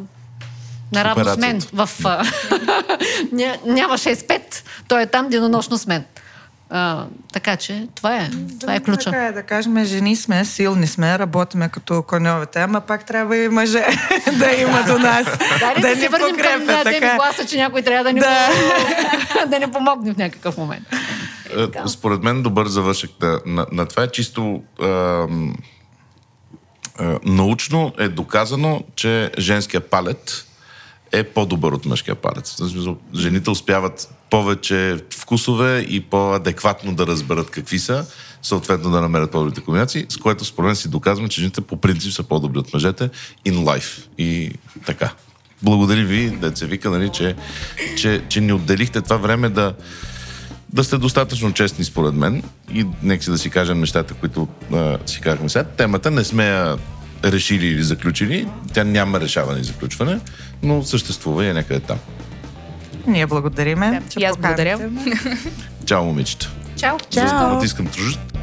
наравно с мен. В, а, ня, няма 6-5. Той е там денонощно с мен. А, така че това е, това е ключа. Така е, да кажем, жени сме, силни сме, работиме като коньовете, ама пак трябва и мъже да има до нас. Дали да, се върнем към да, така. гласа, че някой трябва да ни, Да. да. да ни помогне в някакъв момент. Е, Според мен добър завършък на, на, на това е чисто ам, а, научно е доказано, че женския палец е по-добър от мъжкия палец. Жените успяват повече вкусове и по-адекватно да разберат какви са, съответно да намерят по-добрите комбинации, с което според мен си доказваме, че жените по принцип са по-добри от мъжете in life. И така. Благодаря ви, деца вика, нали, че, че, че ни отделихте това време да, да сте достатъчно честни според мен и нека си да си кажем нещата, които а, си казахме сега. Темата не сме я решили или заключили. Тя няма решаване и заключване, но съществува и е някъде там. Ние благодариме. И аз благодаря. Чао, момичета. Чао! Чао! Натискам тружът.